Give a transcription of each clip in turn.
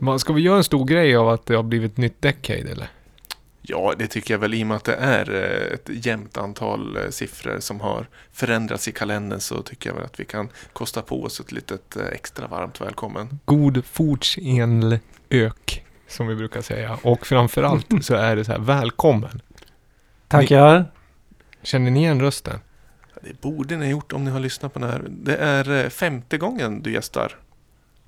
Man ska vi göra en stor grej av att det har blivit nytt Decade eller? Ja, det tycker jag väl i och med att det är eh, ett jämnt antal eh, siffror som har förändrats i kalendern så tycker jag väl att vi kan kosta på oss ett litet eh, extra varmt välkommen. God fortsenl ök, som vi brukar säga. Och framförallt så är det så här, välkommen. Tackar. Känner ni igen rösten? Det borde ni ha gjort om ni har lyssnat på den här. Det är eh, femte gången du gästar.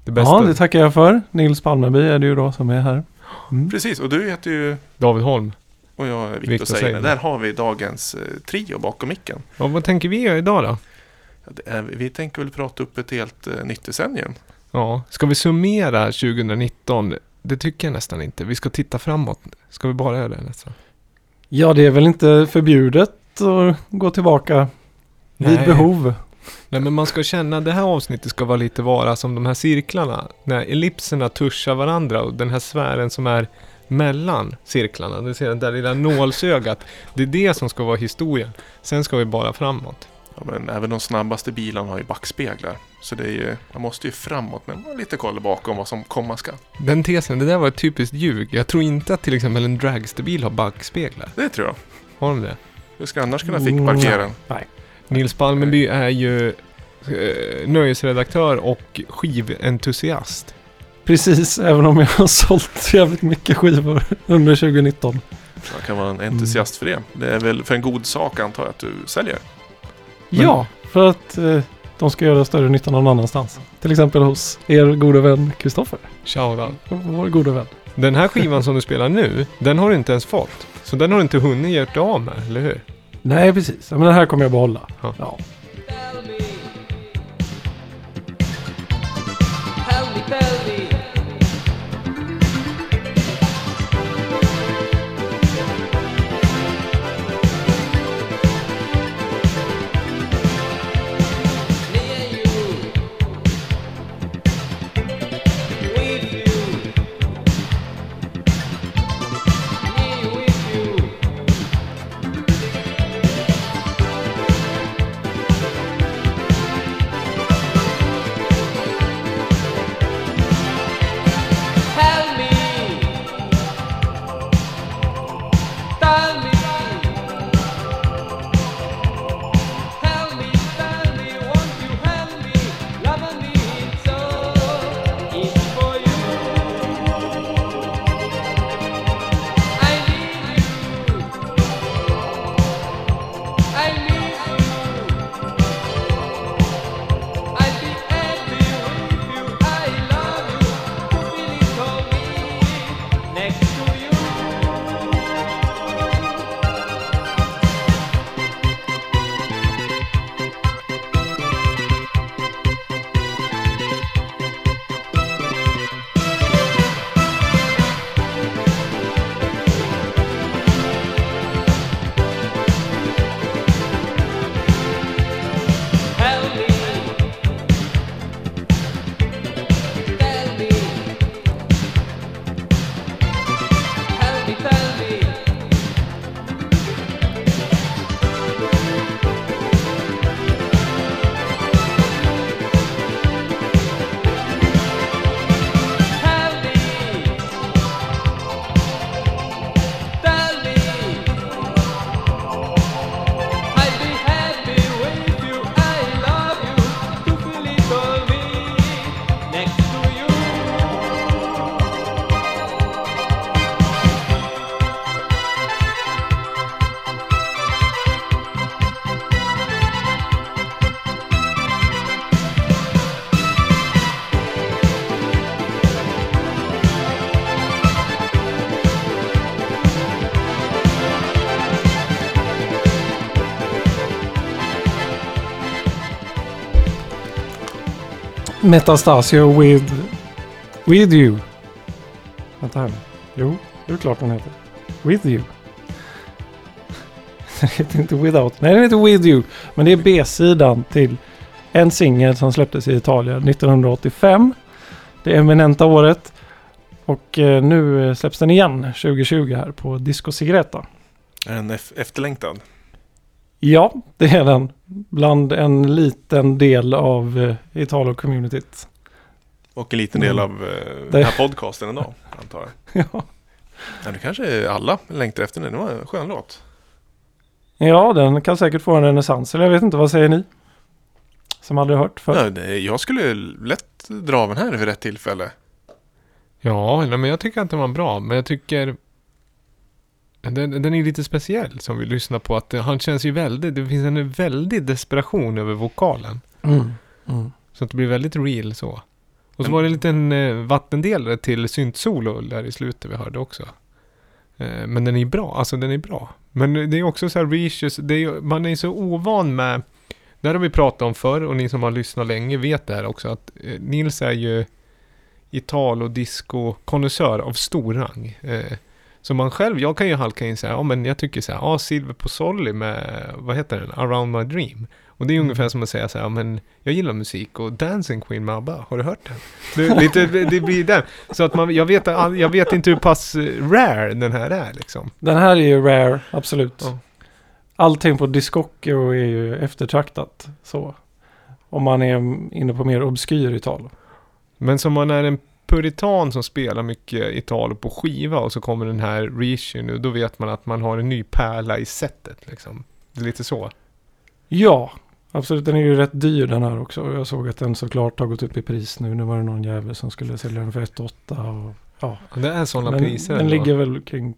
Det bästa? Ja, det tackar jag för. Nils Palmeby är det ju då som är här. Mm. Precis, och du heter ju David Holm. och jag är Viktor Viktor Seine. Där har vi dagens eh, trio bakom micken. Ja, vad tänker vi göra idag då? Ja, det är, vi tänker väl prata upp ett helt eh, nytt decennium. Ja, ska vi summera 2019? Det tycker jag nästan inte. Vi ska titta framåt. Ska vi bara göra det nästan? Ja, det är väl inte förbjudet att gå tillbaka vid Nej. behov. Nej, men man ska känna det här avsnittet ska vara lite vara som de här cirklarna. När ellipserna tuschar varandra och den här sfären som är mellan cirklarna. Du ser det där lilla nålsögat. Det är det som ska vara historien. Sen ska vi bara framåt. Ja, men även de snabbaste bilarna har ju backspeglar. Så det är ju, man måste ju framåt men man har lite koll bakom vad som komma ska. Den tesen, det där var ett typiskt ljug. Jag tror inte att till exempel en dragsterbil har backspeglar. Det tror jag. Har de det? Hur ska annars kunna fick parkera? Mm, Nej. Nils Palmeby är ju eh, nöjesredaktör och skiventusiast. Precis, även om jag har sålt jävligt mycket skivor under 2019. Man kan vara en entusiast för det. Det är väl för en god sak antar jag att du säljer. Men- Ja, för att eh, de ska göra större nytta någon annanstans. Till exempel hos er gode vän Kristoffer. Shoutout. Vår gode vän. Den här skivan som du spelar nu, den har du inte ens fått. Så den har du inte hunnit göra av med, eller hur? Nej, precis. Men den här kommer jag behålla. Ja. Ja. Metastasio with, with you. Vänta här nu. Jo, det är klart den heter. With you. Den heter inte without. Nej, den heter with you. Men det är B-sidan till en singel som släpptes i Italien 1985. Det eminenta året. Och eh, nu släpps den igen 2020 här på Disco Cigaretta. Är den efterlängtad? Ja, det är den. Bland en liten del av eh, Italo-communityt. Och en liten del Mm. av eh, den här podcasten ändå, antar jag. Ja. Ja, det kanske alla längtar efter nu. Det var en skön låt. ja, den kan säkert få en renässans. Eller jag vet inte, vad säger ni? Som aldrig hört förr. Ja, jag skulle lätt dra av den här vid rätt tillfälle. Ja, men jag tycker att den var bra. Men jag tycker... Den, den är lite speciell som vi lyssnar på. Att han känns ju väldigt... Det finns en väldig desperation över vokalen. Mm. Mm. Så att det blir väldigt real så. Och så Men- var det en liten eh, vattendelare till syntsolo där i slutet vi hörde också. Eh, men den är bra, alltså den är bra. Men det är också så här reissues, det är, man är så ovan med, det här har vi pratat om förr och ni som har lyssnat länge vet det här också att eh, Nils är ju Italo disco konnässör av stor rang. Eh, så man själv, jag kan ju halka in så här, ja men jag tycker så här, ja Silver på Solly med, vad heter den, Around My Dream. Och det är ungefär som att säga så här, men jag gillar musik och Dancing Queen med ABBA, har du hört den? Det, lite, det blir den. Så att man, jag vet, jag vet inte hur pass rare den här är liksom. Den här är ju rare, absolut. Ja. Allting på Discocchio är ju eftertraktat. Så. Om man är inne på mer obskyr Italo. Men som man är en puritan som spelar mycket Italo på skiva och så kommer den här reissue nu, då vet man att man har en ny pärla i sättet liksom. Det är lite så. Ja, absolut. Den är ju rätt dyr den här också. Jag såg att den såklart har gått upp i pris nu. Nu var det någon jävel som skulle sälja den för 1 8 och ja. Det är sådana Men priser den ändå. ligger väl kring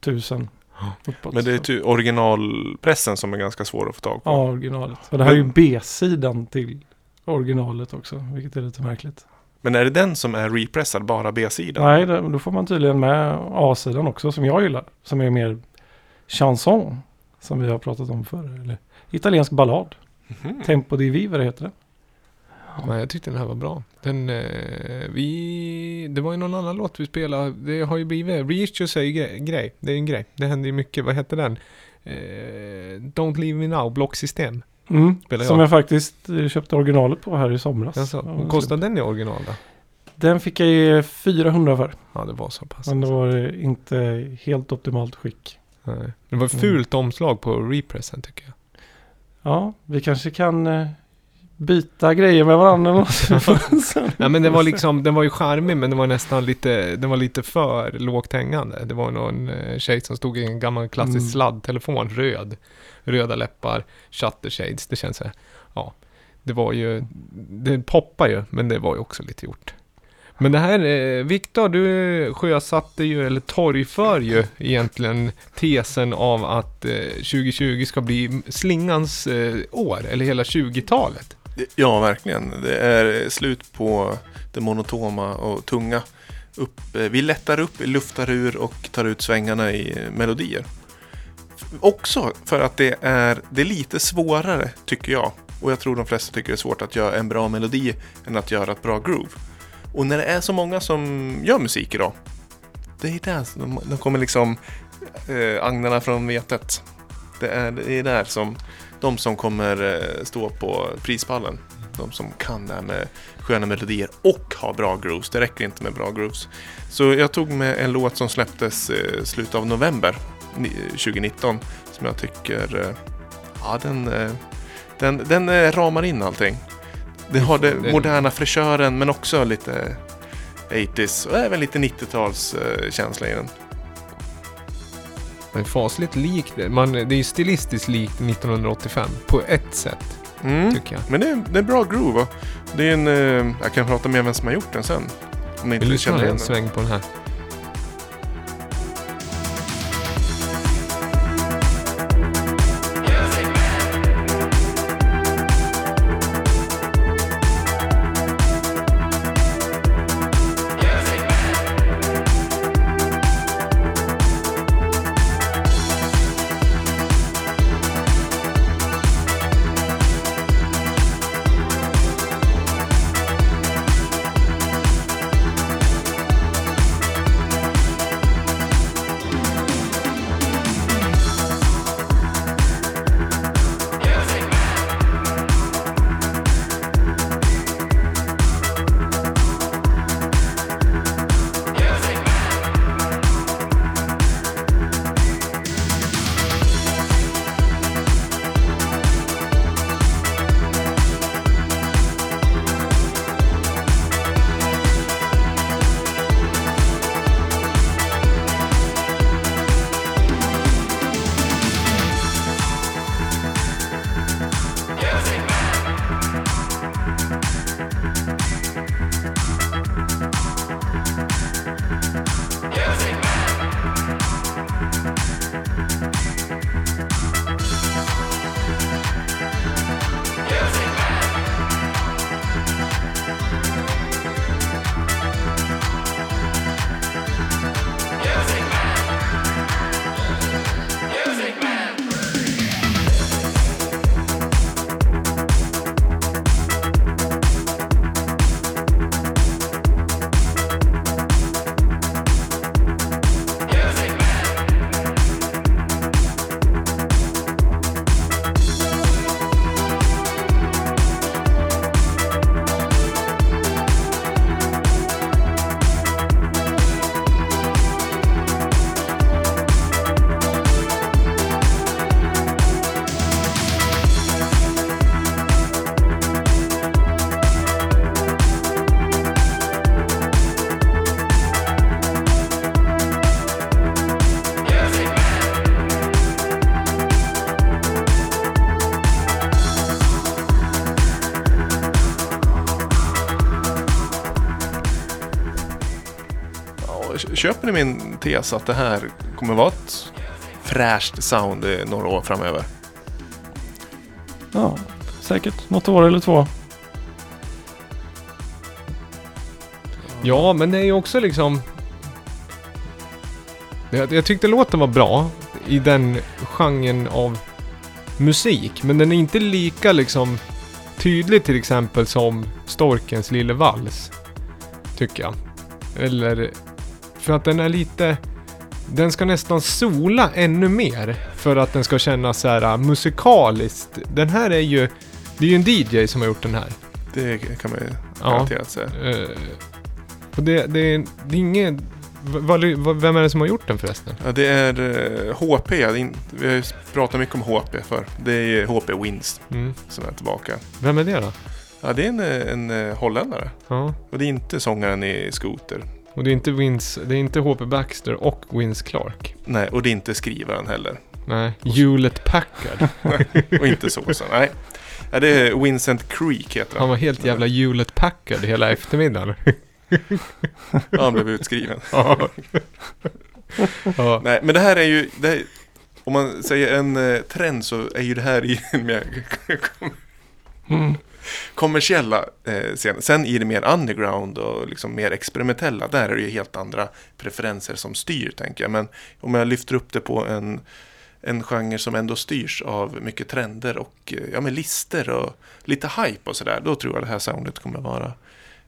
tusen uppåt. Men det är ty- originalpressen som är ganska svår att få tag på. Ja, originalet. Och det här är ju Men- B-sidan till originalet också, vilket är lite märkligt. Men är det den som är repressad, bara B-sidan? Nej, det, då får man tydligen med A-sidan också, som jag gillar. Som är mer chanson, som vi har pratat om förr. Eller italiensk ballad. Mhm. Tempo di vivere heter det. Nej, jag tyckte den här var bra. Den, eh, vi, det var ju någon annan låt vi spelade. Det har ju blivit, reissues är ju grej, grej. Det är en grej. Det händer ju mycket. Vad heter den? Eh, Don't Leave Me Now, blocksystem. Mm. Som jag. jag faktiskt eh, köpte originalet på här i somras. Alltså, kostade den i original då? Den fick jag ge 400 för. Ja, det var så pass. Men det var inte helt optimalt skick. Nej. Det var ett fult omslag på repressen tycker jag. Ja, vi kanske kan eh, byta grejer med varandra. Nej men den var liksom, den var ju charmig men den var nästan lite, den var lite för lågt hängande. Det var någon eh, tjej som stod i en gammal klassisk Mm. sladdtelefon, röd. Röda läppar, shutter shades, det känns så här. Ja, det var ju, det poppar ju, men det var ju också lite gjort. Men det här, eh, Viktor, du sjösatte ju, eller torgför ju egentligen tesen av att eh, 2020 ska bli slingans eh, år, eller hela 20-talet. Ja, verkligen. Det är slut på det monotoma och tunga. Upp, eh, vi lättar upp, luftar ur och tar ut svängarna i melodier. Också för att det är, det är lite svårare, tycker jag. Och jag tror de flesta tycker det är svårt att göra en bra melodi än att göra ett bra groove. Och när det är så många som gör musik idag, det är där som de, de kommer liksom eh, agnarna från vetet. Det är, det är där som de som kommer eh, stå på prispallen. De som kan det här med sköna melodier och ha bra grooves. Det räcker inte med bra grooves. Så jag tog med en låt som släpptes eh, slutet av november ni- 2019. Som jag tycker, eh, ja den, den, den ramar in allting. Det har Det- moderna fräschören men också lite 80s och även lite 90-tals eh, känsla i den. Men fasligt likt, man, det är ju stilistiskt likt 1985 på ett sätt, Mm. tycker jag. Men det är, det är bra groove. va? Det är en, eh, jag kan prata med vem som har gjort den sen. Om ni inte lyssnar känner igen en den. sväng på den här. Köper ni min tes att det här kommer vara ett fräscht sound i några år framöver? Ja, säkert något år eller två. Ja, men det är ju också liksom... Jag, jag tyckte låten var bra i den genren av musik, men den är inte lika liksom tydlig till exempel som Storkens Lille Vals. Tycker jag. Eller... För att den är lite... Den ska nästan sola ännu mer för att den ska kännas så här uh, musikaliskt. Den här är ju... Det är ju en DJ som har gjort den här. Det kan man ju Ja. garanterat säga. Eh, och det, det, är, det är inget... Vad, vem är det som har gjort den förresten? Ja, det är eh, HP. Vi har ju pratat mycket om HP för. Det är ju HP Wins Mm. som är tillbaka. Vem är det då? Ja, det är en, en eh, holländare. Ja. Och det är inte sångaren i Scooter. Och det är inte Vince, det är inte H.P. Baxter och Vince Clark. Nej, och det är inte skrivaren heller. Nej, Hewlett Packard. Och inte såsen. Nej. Ja, det är Vincent Creek heter Han han. var helt jävla Hewlett Packard hela eftermiddagen. Ja, han blev utskriven. ja. ja. Nej, men det här är ju... Här, om man säger en eh, trend så är ju det här i en mer Mm. Kommersiella eh, scenen. Sen i det mer underground och liksom mer experimentella, där är det ju helt andra preferenser som styr, tänker jag. Men om jag lyfter upp det på en, en genre som ändå styrs av mycket trender och eh, ja, med lister och lite hype och sådär, då tror jag det här soundet kommer vara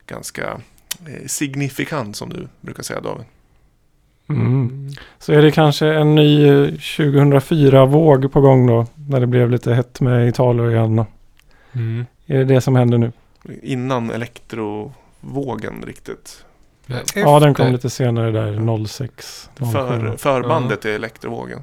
ganska eh, signifikant, som du brukar säga, David. Mm. Så är det kanske en ny eh, 2004-våg på gång då? När det blev lite hett med Italien igen. Mm. Är det det som händer nu? Innan elektrovågen riktigt. Ja, den kom lite senare där, 06. För, 07. förbandet till elektrovågen.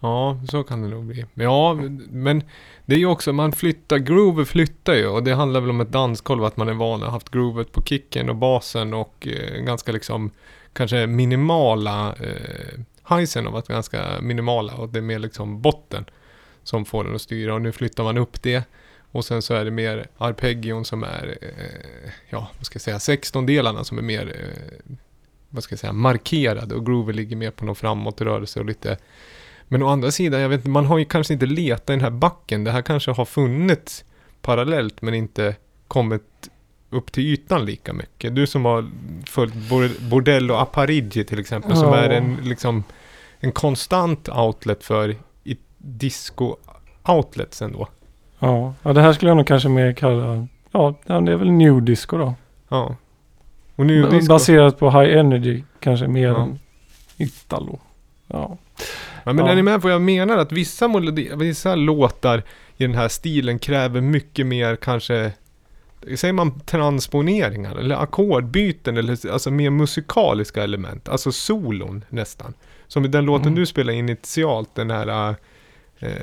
Ja, så kan det nog bli. Ja, men det är ju också, man flyttar, groove flyttar ju och det handlar väl om ett dansgolv, att man är van att ha haft groovet på kicken och basen och eh, ganska liksom kanske minimala eh, highsen har varit ganska minimala och det är mer liksom botten som får den att styra och nu flyttar man upp det och sen så är det mer arpeggion som är, eh, ja, vad ska jag säga, 16 delarna som är mer, eh, vad ska jag säga, markerade och grooven ligger mer på någon framåtrörelse och lite men å andra sidan, jag vet man har ju kanske inte letat i den här backen. Det här kanske har funnits parallellt men inte kommit upp till ytan lika mycket. Du som har följt Bor- Bordello Apparigi till exempel, som Ja. är en, liksom, en konstant outlet för disco-outlets ändå. Ja. ja, det här skulle jag nog kanske mer kalla, ja, det är väl new disco då. Ja. Och B- disco. Baserat på high energy kanske mer Ja. än Italo. Ja. Ja, men Ja. är ni med på vad jag menar? Att vissa, melodi, vissa låtar i den här stilen kräver mycket mer kanske Säger man transponeringar eller ackordbyten eller alltså mer musikaliska element. Alltså solon nästan. Som den låten Mm. du spelade initialt, den här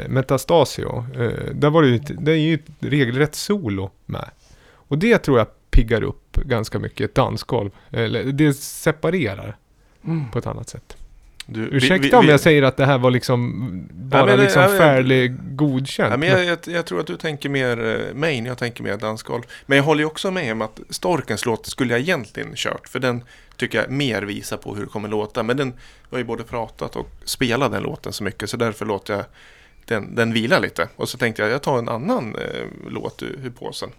Metastasio. Eh, där var det ju, ett- det är ju ett regelrätt solo med. Och det tror jag piggar upp ganska mycket ett dansgolv. Eller det separerar Mm. på ett annat sätt. Du, Ursäkta vi- om vi- jag säger att det här var liksom bara men det- liksom fairly godkänt. Ja, men jag, jag, jag tror att du tänker mer eh, main, jag tänker mer dansgolv. Men jag håller ju också med om att Storkens låt skulle jag egentligen kört. För den tycker jag mer visar på hur det kommer låta. Men den har ju både pratat och spelat den låten så mycket. Så därför låter jag den, den vila lite. Och så tänkte jag, jag tar en annan eh, låt ur, ur påsen.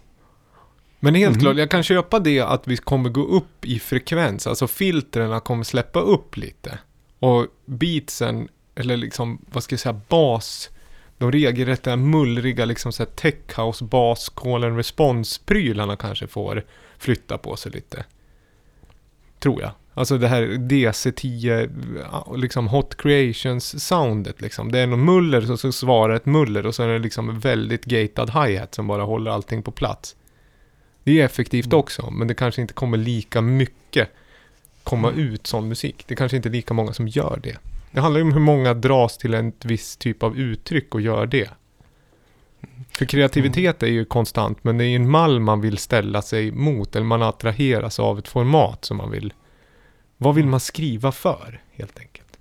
Men helt Mhm. klart, jag kan köpa det att vi kommer gå upp i frekvens. Alltså filtren kommer släppa upp lite. Och beatsen, eller liksom, vad ska jag säga, bas. De regelrätta mullriga liksom så här tech house bas call and response prylarna kanske får flytta på sig lite. Tror jag. Alltså det här DC10, ja, liksom Hot Creations soundet liksom. Det är någon muller så svarar ett muller och så är det liksom en väldigt gatad hi-hat som bara håller allting på plats. Det är effektivt Mm. också, men det kanske inte kommer lika mycket komma ut sån musik. Det kanske inte är lika många som gör det. Det handlar ju om hur många dras till en viss typ av uttryck och gör det. För kreativitet är ju konstant, men det är ju en mall man vill ställa sig mot, eller man attraheras av ett format som man vill. Vad vill man skriva för, helt enkelt?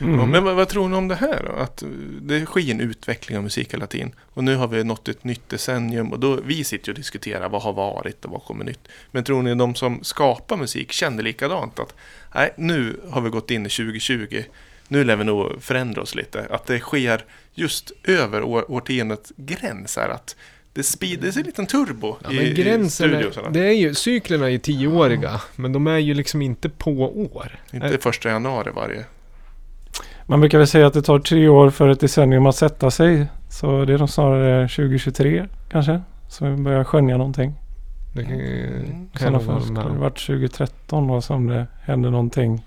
Mm. Ja, men vad, vad tror ni om det här då? Att eh, det sker en utveckling av musik hela tiden. Och nu har vi nått ett nytt decennium och då, vi sitter och diskuterar vad har varit och vad kommer nytt. Men tror ni de som skapar musik känner likadant? Att nej, nu har vi gått in i 2020. Nu lär vi nog förändra oss lite. Att det sker just över år, årtiondet gräns här. Att det sig en liten turbo Ja, i, men i gränsen är, det är ju, cyklerna är ju tioåriga, men de är ju liksom inte på år. Inte första januari varje. Man brukar väl säga att det tar tre år för ett decennium att sätta sig. Så det är nog snarare 2023 kanske. Så vi börjar skönja någonting. Det kan, Mm. I kan nog fall skulle det varit 2013 då som det hände någonting.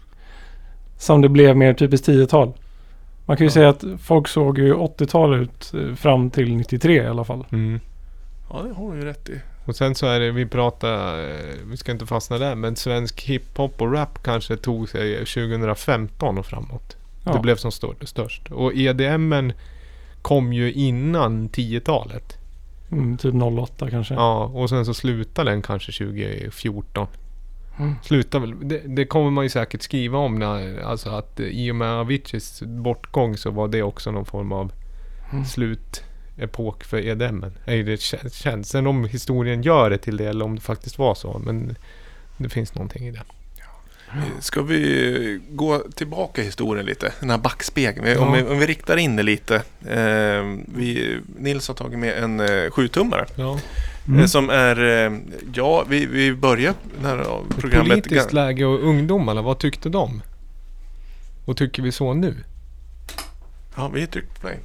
Som det blev mer typiskt 10-tal. Man kan ju Ja. säga att folk såg ju 80-tal ut eh, fram till 93 i alla fall. Mm. Ja, det har du ju rätt i. Och sen så är det, vi pratar, eh, vi ska inte fastna där, men svensk hiphop och rap kanske tog sig 2015 och framåt. Ja. Det blev som störst. störst. Och EDMen kom ju innan 10-talet. Mm, typ 08 kanske. Ja, och sen så slutade den kanske 2014. Mm. Slutar väl, det, det kommer man ju säkert skriva om när, alltså att i och med Aviciis bortgång så var det också någon form av Mm. Slutepok för. Är det kä- känns. Sen om historien gör det till det eller om det faktiskt var så. Men det finns någonting i det. Ska vi gå tillbaka i historien lite? Den här backspegeln. Vi- Om, Ja. vi, om vi riktar in det lite. Eh, vi, Nils har tagit med en eh, sjutummare. Ja. Mm. Eh, som är, eh, ja vi, vi börjar när ja, programmet... Politiskt läge och ungdomarna, vad tyckte de? Och tycker vi så nu? Ja, vi trycker på play.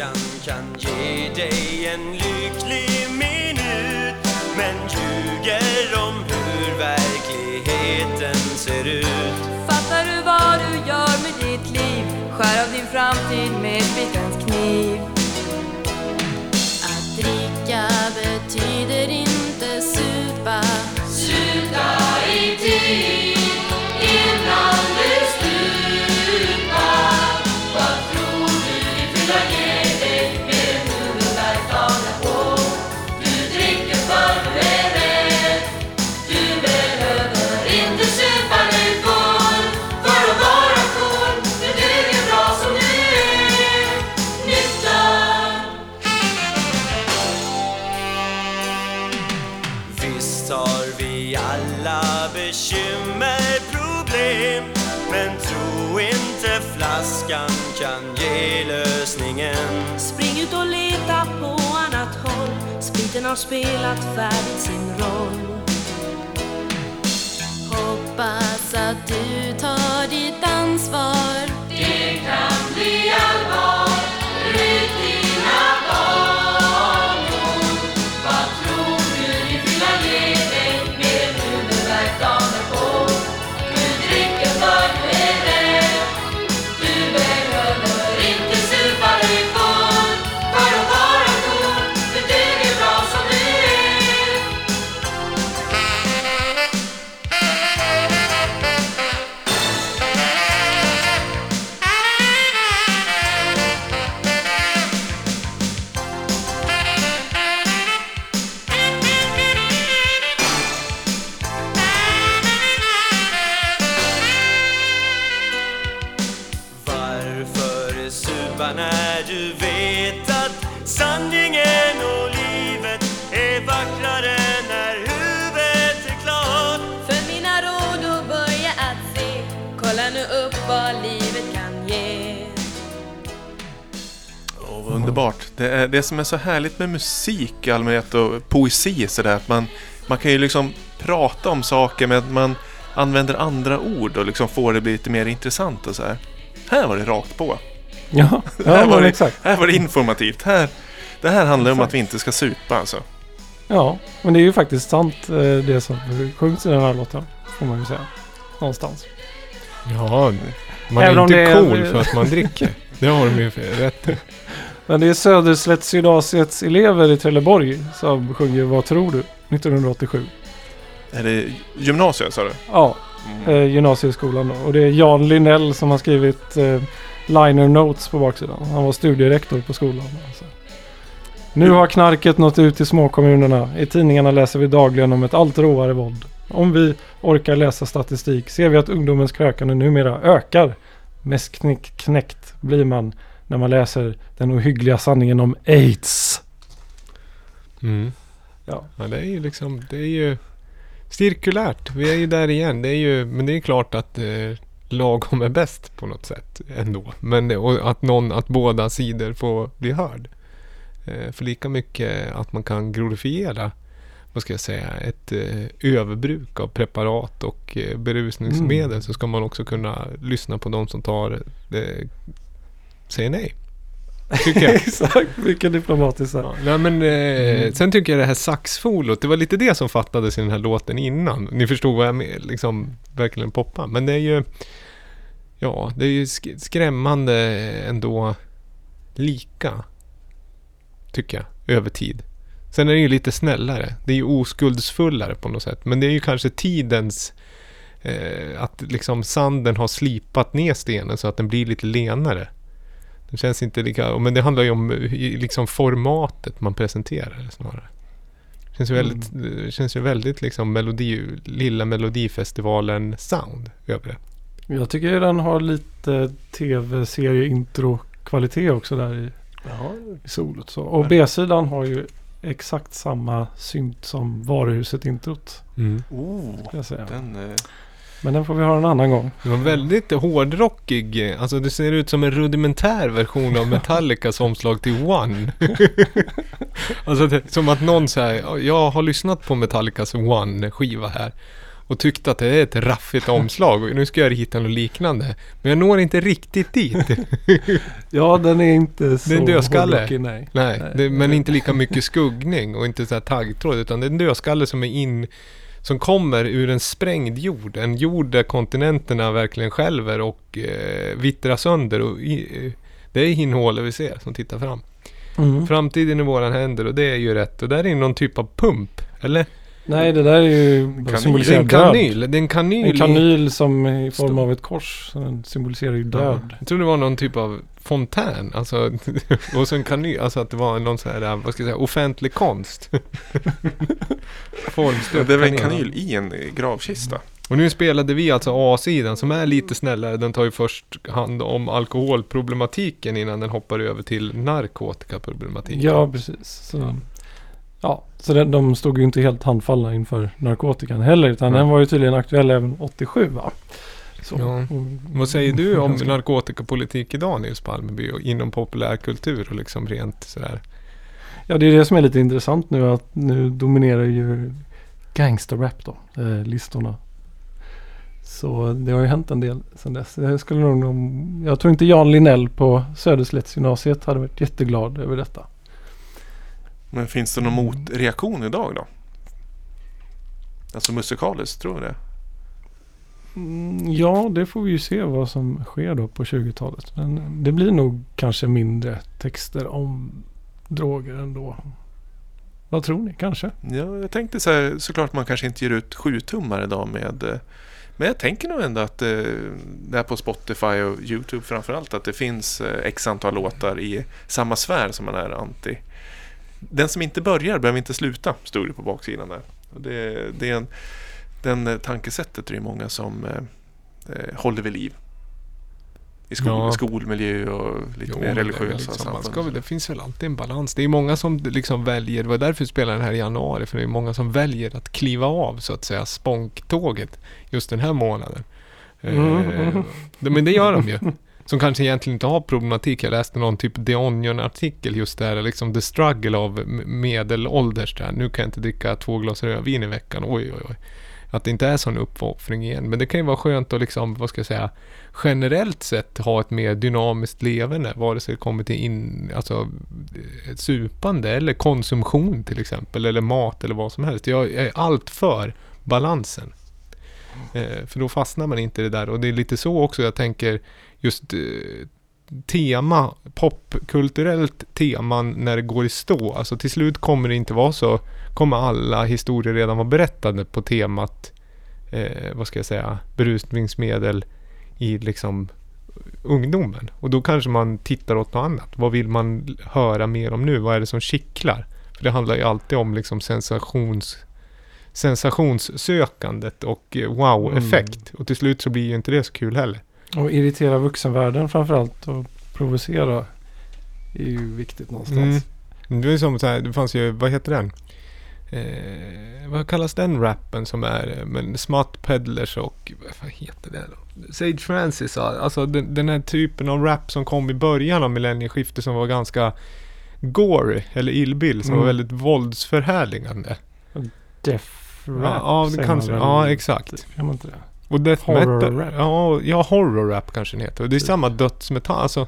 Önskan kan ge dig en lycklig minut men ljuger om hur verkligheten ser ut. Fattar du vad du gör med ditt liv? Skär av din framtid med ett kan ge lösningen. Spring ut och leta på annat håll Spriten har spelat färdigt sin roll Hoppas att du tar ditt ansvar. Det kan bli allvar. Det, är, det som är så härligt med musik i allmänhet och poesi sådär att man, man kan ju liksom prata om saker men att man använder andra ord och liksom får det bli lite mer intressant och så här. Här var det rakt på. Ja, här, var det, exakt. här var det informativt. Här, det här handlar om Exakt. att vi inte ska supa alltså. Ja, men det är ju faktiskt sant eh, det som sjungs i den här låten. Får man ju säga. Någonstans. Ja, man Även är om inte det är- cool för att man dricker. Det har de ju rätt. Men det är Söderslättsgymnasiets elever i Trelleborg som sjunger Vad tror du? 1987. Är det gymnasiet sa du? Ja, Mm. eh, gymnasieskolan då. Och det är Jan Linnell som har skrivit eh, liner notes på baksidan. Han var studierektor på skolan. Alltså. Nu har knarket nått ut till småkommunerna. I tidningarna läser vi dagligen om ett allt råare våld. Om vi orkar läsa statistik ser vi att ungdomens krökande numera ökar. Mest knäck, knäckt blir man när man läser den ohyggliga sanningen om aids. Mm. Ja. Ja, det är ju liksom, det är ju cirkulärt. Vi är ju där igen. Det är ju, men det är klart att eh, lagom är bäst på något sätt ändå. Men att någon, att båda sidor får bli hörd. Eh, för lika mycket att man kan glorifiera, vad ska jag säga, ett eh, överbruk av preparat och eh, berusningsmedel Mm. så ska man också kunna lyssna på de som tar, eh, säger nej. Tycker jag. Exakt, mycket diplomatiskt. Ja, nej, men, eh, Mm. Sen tycker jag det här saxfolot, det var lite det som fattades i den här låten innan. Ni förstod vad jag med, liksom verkligen poppa. Men det är ju, ja, det är ju sk- skrämmande ändå lika, tycker jag, över tid. Sen är det ju lite snällare. Det är ju oskuldsfullare på något sätt. Men det är ju kanske tidens, eh, att liksom sanden har slipat ner stenen så att den blir lite lenare. Det känns inte lika, men det handlar ju om eh, liksom formatet man presenterar det snarare. Det känns ju väldigt, det känns ju väldigt liksom melodi, lilla melodifestivalen sound över det. Jag tycker den har lite tv-serie-intro-kvalitet också där i, i solot. Så. Och B-sidan har ju exakt samma synt som varuhuset-introt. Oh, jag säga. den, eh, Men den får vi höra en annan gång. Det var väldigt hårdrockig, alltså det ser ut som en rudimentär version av Metallicas omslag till One. alltså det, som att någon säger, jag har lyssnat på Metallicas One-skiva här. Och tyckte att det är ett raffigt omslag och nu ska jag rita något liknande. Men jag når inte riktigt dit. Ja, den är inte så Det är en dödskalle. hårdrockig, nej. Nej, Nej. det, men inte lika mycket skuggning och inte så här taggtråd. Utan det är en dödskalle som är in... Som kommer ur en sprängd jord. En jord där kontinenterna verkligen skälver och eh, vittrar sönder. Och i, eh, det är hinhålet vi ser som tittar fram. Mm. Framtiden i våran händer och det är ju rätt. Och där är någon typ av pump. Eller? Nej, det där är ju Kanyl. Det är symboliserar en död. kanyl. Det är en kanyl. En kanyl som är i form av ett kors. Den symboliserar ju Ja. död. Jag tror det var någon typ av fontän. Alltså, och så en kanyl. Alltså att det var någon så här, vad ska jag säga, offentlig konst. Formstöpt det är väl en kanyl. kanyl i en eh, gravkista? Och nu spelade vi alltså A-sidan som är lite snällare. Den tar ju först hand om alkoholproblematiken innan den hoppar över till narkotikaproblematiken. Ja, precis. Så, ja, så den, de stod ju inte helt handfallna inför narkotikan heller. Utan Nej. den var ju tydligen aktuell även 87 va? Så, Ja. och- Vad säger du om narkotikapolitik idag Nils Palmeby och inom populärkultur och liksom rent sådär? Ja, det är det som är lite intressant nu att nu dominerar ju gangsterrap då, eh, listorna. Så det har ju hänt en del sedan dess. Jag, skulle nog, nog- jag tror inte Jan Linnell på Söderslättsgymnasiet hade varit jätteglad över detta. Men finns det någon motreaktion idag då? Alltså musikaliskt, tror du det? Mm, ja, det får vi ju se vad som sker då på 20-talet. Men det blir nog kanske mindre texter om droger ändå. Vad tror ni? Kanske? Ja, jag tänkte så här, såklart man kanske inte ger ut sju tummar idag med eh, men jag tänker nog ändå att eh, det här på Spotify och YouTube framförallt att det finns eh, x antal låtar i samma sfär som man är anti. Den som inte börjar behöver inte sluta, stod det på baksidan där. Och det, det är en, den eh, tankesättet är det många som eh, eh, håller vid liv. I skol, Ja. skolmiljö och lite Jo, mer är religiösa liksom, man samfund. ska, väl- Det finns väl alltid en balans. Det är många som liksom väljer, det var därför vi spelade den här i januari, för det är många som väljer att kliva av så att säga spånktåget just den här månaden. Mm. Eh, men det gör de ju. Som kanske egentligen inte har problematik. Jag läste någon typ The Onion-artikel just där, liksom the struggle av medelålders där. Nu kan jag inte dricka två glas rödvin i veckan, oj oj oj. Att det inte är sån uppoffring igen. Men det kan ju vara skönt att liksom, vad ska jag säga, generellt sett ha ett mer dynamiskt leverne. vare sig det kommer till in, alltså, supande eller konsumtion till exempel, eller mat eller vad som helst. Jag är allt för balansen. Eh, för då fastnar man inte i det där och det är lite så också jag tänker just eh, tema, popkulturellt tema när det går i stå. Alltså till slut kommer det inte vara så, kommer alla historier redan vara berättade på temat, eh, vad ska jag säga, berusningsmedel i liksom ungdomen. Och då kanske man tittar åt något annat. Vad vill man höra mer om nu? Vad är det som kittlar? För det handlar ju alltid om liksom sensations sensationssökandet och eh, wow-effekt. Och till slut så blir ju inte det så kul heller. Och irritera vuxenvärlden framförallt och provocera är ju viktigt någonstans. Mm. Det är som så här, det fanns ju, vad heter den? Eh, vad kallas den rappen som är, eh, men Smart Peddlers och, vad heter det då? Sage Francis, alltså den, den här typen av rap som kom i början av millennieskiftet som var ganska gory, eller illbill, som Mm. var väldigt våldsförhärligande. Death rap Ja, ja, det kanske, väl. ja exakt. Gör man inte det? Och death Horror metal. rap. Ja, ja, horror rap kanske den heter. Det är Typ. samma dödsmetall. Alltså,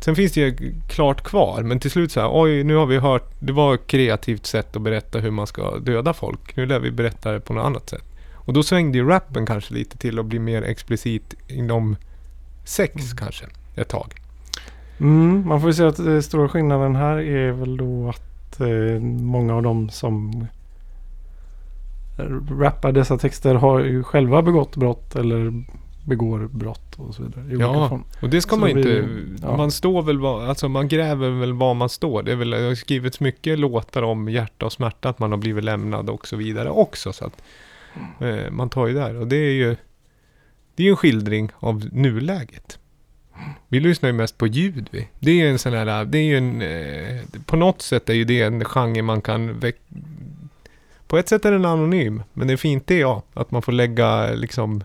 sen finns det ju klart kvar. Men till slut så här, oj nu har vi hört, det var ett kreativt sätt att berätta hur man ska döda folk. Nu lär vi berätta det på något annat sätt. Och då svängde ju rappen kanske lite till att bli mer explicit inom sex Mm. kanske, ett tag. Mm, man får ju säga att eh, stora skillnaden här är väl då att eh, många av dem som rappar dessa texter har ju själva begått brott eller begår brott och så vidare. Ja, och det ska Så man det inte... blir- ja. Man står väl, alltså man gräver väl var man står. Det, är väl, det har skrivits mycket låtar om hjärta och smärta, att man har blivit lämnad och så vidare också. Så att eh, man tar ju där. Och det är ju... Det är ju en skildring av nuläget. Vi lyssnar ju mest på ljud vi. Det är ju en sån här, det är ju en... Eh, på något sätt är ju det en genre man kan. På ett sätt är den anonym, men det är fint det ja. Att man får lägga liksom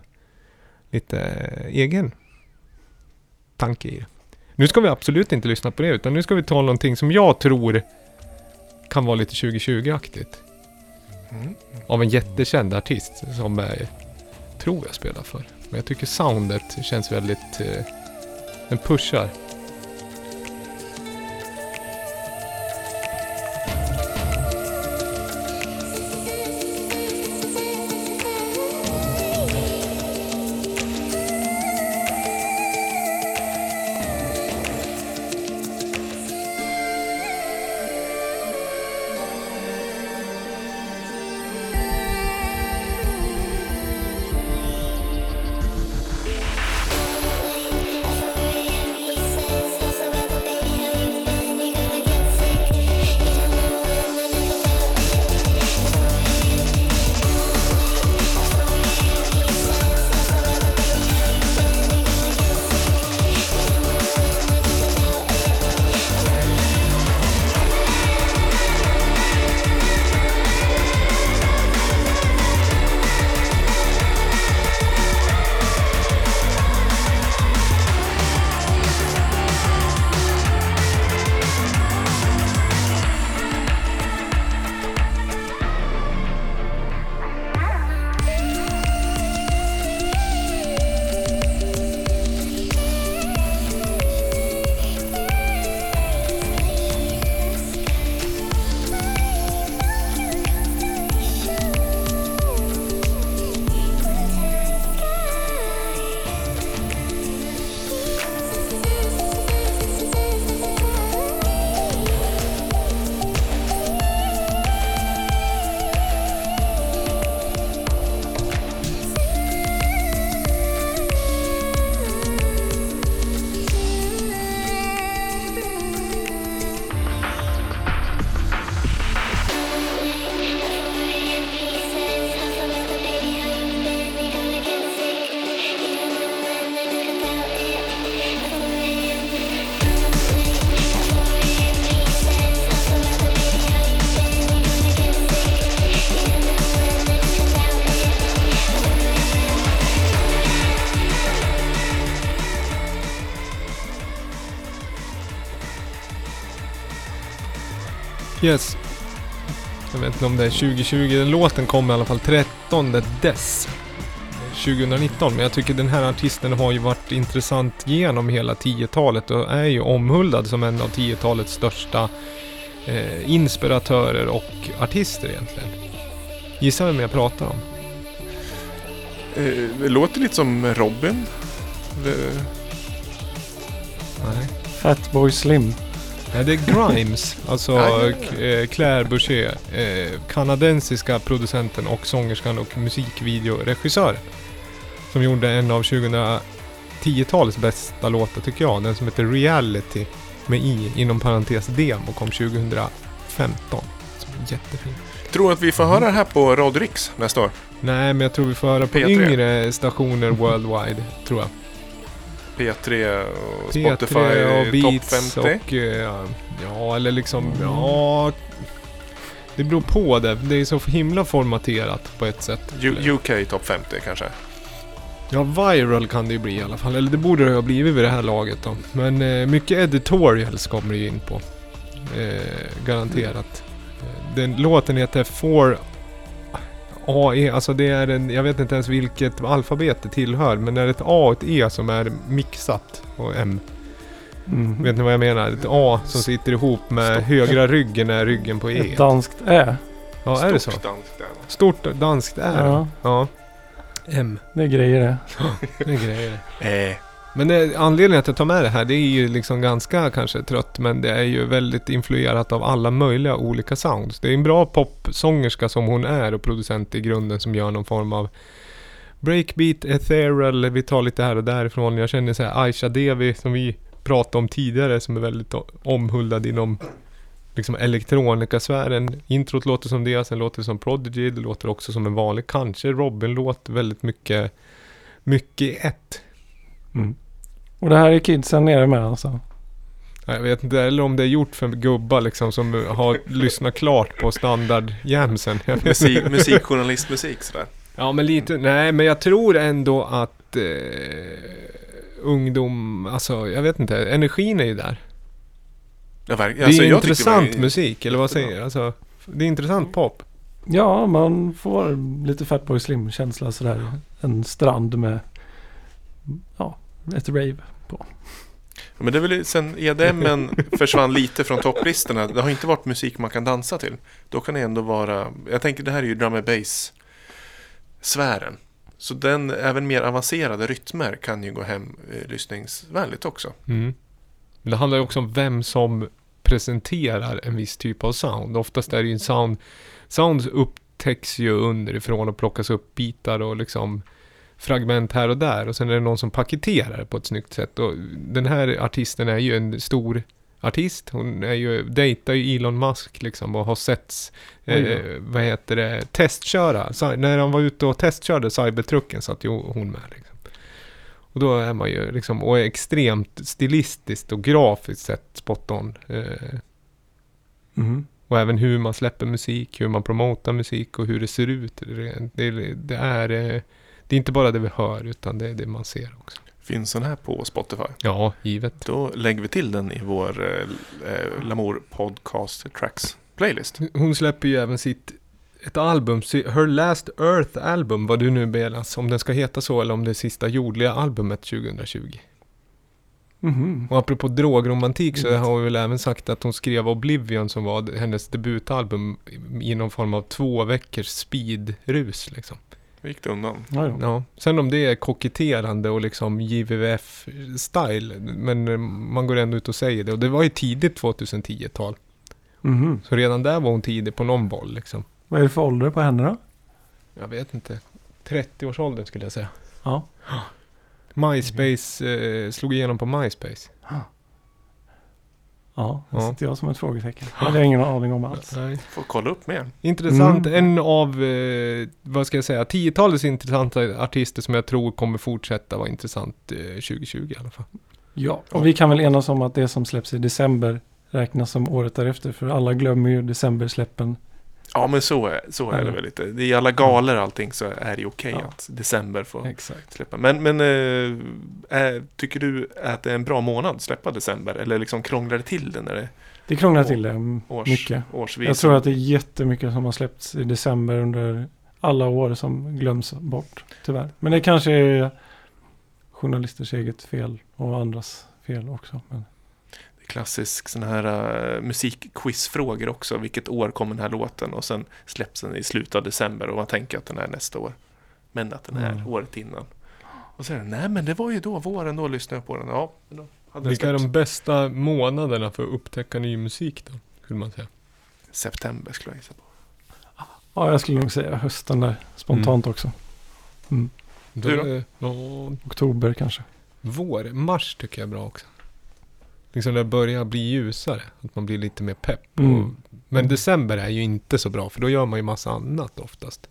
lite eh, egen tanke i det. Nu ska vi absolut inte lyssna på det, utan nu ska vi ta någonting som jag tror kan vara lite 2020-aktigt. Mm. Av en jättekänd artist som jag tror jag spelar för. Men jag tycker soundet känns väldigt... Eh, den pushar. Yes. Jag vet inte om det är 2020. Den låten kom i alla fall 13 dess. 2019. Men jag tycker den här artisten har ju varit intressant genom hela 10-talet och är ju omhuldad som en av 10-talets största eh, inspiratörer och artister egentligen. Gissa vem jag pratar om? Eh, det låter lite som Robin. Det, Nej. Fatboy Slim. Nej, det är Grimes. alltså Ja, ja, K- eh, Claire Boucher. Eh, kanadensiska producenten och sångerskan och musikvideoregissör. Som gjorde en av 2010-talets bästa låtar tycker jag. Den som heter Reality. Med i, inom parentes demo, kom 2015. Som är jättefin. Tror att vi får höra det här på Radio Rix nästa år? Nej, men jag tror vi får höra på P3. yngre stationer worldwide, tror jag. P3 och P3 Spotify och Top Beats 50. och... eh, Ja, eller liksom... Ja... Det beror på det. Det är så himla formaterat på ett sätt. U- UK Top 50 kanske? Ja, viral kan det ju bli i alla fall. Eller det borde det ha blivit vid det här laget då. Men eh, mycket editorials kommer det ju in på. Eh, garanterat. Eh, Den låten heter For AE, alltså det är en, jag vet inte ens vilket alfabet det tillhör, men det är ett A och ett E som är mixat och M. Mm. Vet ni vad jag menar? Ett A som sitter ihop med Stopp. högra ryggen är ryggen på E. Ett danskt Ä. Ja, är det så? Stort danskt. Stort danskt det. Ja, Ja. M. det är grejer det. Det är grejer. Eh, men det, anledningen att jag tar med det här, det är ju liksom ganska kanske trött, men det är ju väldigt influerat av alla möjliga olika sounds. Det är en bra popsångerska som hon är och producent i grunden som gör någon form av breakbeat, ethereal, vi tar lite här och därifrån. Jag känner så här Aisha Devi som vi pratade om tidigare som är väldigt omhuldad inom liksom elektronikasfären. Introt låter som det, sen låter det som Prodigy, det låter också som en vanlig, kanske Robin-låt, väldigt mycket, mycket i ett. Mm. Och det här är kidsen nere med alltså. Jag vet inte, eller om det är gjort för gubbar liksom som har lyssnat klart på standardjamsen. Musik, musikjournalistmusik sådär. Ja men lite, nej men jag tror ändå att eh, ungdom, alltså jag vet inte, energin är ju där. Ja, verkligen. Det är Alltså, ju det var intressant musik, eller vad säger jag? Alltså, det är intressant pop. Ja, man får lite Fatboy Slim-känsla sådär. En strand med ja, ett rave. Men det är väl sen EDMen försvann lite från topplistorna. Det har inte varit musik man kan dansa till. Då kan det ändå vara, jag tänker det här är ju drum and bass sfären. Så den, även mer avancerade rytmer kan ju gå hem eh, lyssningsvänligt också. Mm. Men det handlar ju också om vem som presenterar en viss typ av sound. Oftast är det ju en sound, sounds upptäcks ju underifrån och plockas upp bitar och liksom fragment här och där och sen är det någon som paketerar på ett snyggt sätt. Och den här artisten är ju en stor artist. Hon är ju, dejtar ju Elon Musk liksom och har setts, eh, vad heter det, testköra. Så, när han var ute och testkörde Cybertrucken satt ju hon med liksom. Och då är man ju liksom, och är extremt stilistiskt och grafiskt sett spot on. Eh, Mm. och även hur man släpper musik, hur man promotar musik och hur det ser ut. Det, det, det är, eh, det är inte bara det vi hör utan det är det man ser också. Finns den här på Spotify? Ja, givet. Då lägger vi till den i vår eh, eh, Lamour Podcast Tracks playlist. Hon släpper ju även sitt ett album, Her Last Earth Album, vad du nu belas, om den ska heta så eller om det är sista jordliga albumet 2020. Mhm. Och apropå drogromantik så har vi väl även sagt att hon skrev Oblivion som var hennes debutalbum i någon form av två veckors speedrus liksom. Gick det undan? Ja, ja. Ja, sen om det är koketterande och liksom JVVF-style, men eh, man går ändå ut och säger det. Och det var ju tidigt 2010-tal. Mhm. Så redan där var hon tidig på någon boll liksom. Vad är det för ålder på henne då? Jag vet inte. 30-årsåldern skulle jag säga. Ja. MySpace eh, slog igenom på MySpace. Ja, här Ja. sitter jag som ett frågetecken. Det hade jag ingen aning om alls. Nej. Får kolla upp mer. Intressant. Mm. En av, eh, vad ska jag säga, tiotalets intressanta artister som jag tror kommer fortsätta vara intressant eh, 2020 i alla fall. Ja, och vi kan väl enas om att det som släpps i december räknas som året därefter. För alla glömmer ju decembersläppen. Ja, men så är, så är det Ja. väl lite. I alla galor och allting så är det ju okej Ja. att december får Exakt. släppa. Men, men är, tycker du att det är en bra månad att släppa december? Eller liksom krånglar det till det när det Det krånglar till det mm, års, mycket. årsvis? Jag tror att det är jättemycket som har släppts i december under alla år som glöms bort. Tyvärr. Men det kanske är journalisters eget fel och andras fel också. Men klassisk sån här uh, musikquizfrågor också. Vilket år kommer den här låten? Och sen släpps den i slutet av december och man tänker att den är nästa år. Men att den är Mm. året innan. Och så är det, nej men det var ju då, våren, då lyssnade jag på den. Ja, då Hade Vilka är de bästa månaderna för att upptäcka ny musik då? Skulle man säga. September skulle jag gissa på. Ja, jag skulle nog säga hösten där. Spontant också. Då Du då? Oktober kanske. vår, mars tycker jag är bra också. Liksom det börjar bli ljusare. Att man blir lite mer pepp. Mm. Och, men december är ju inte så bra för då gör man ju massa annat oftast.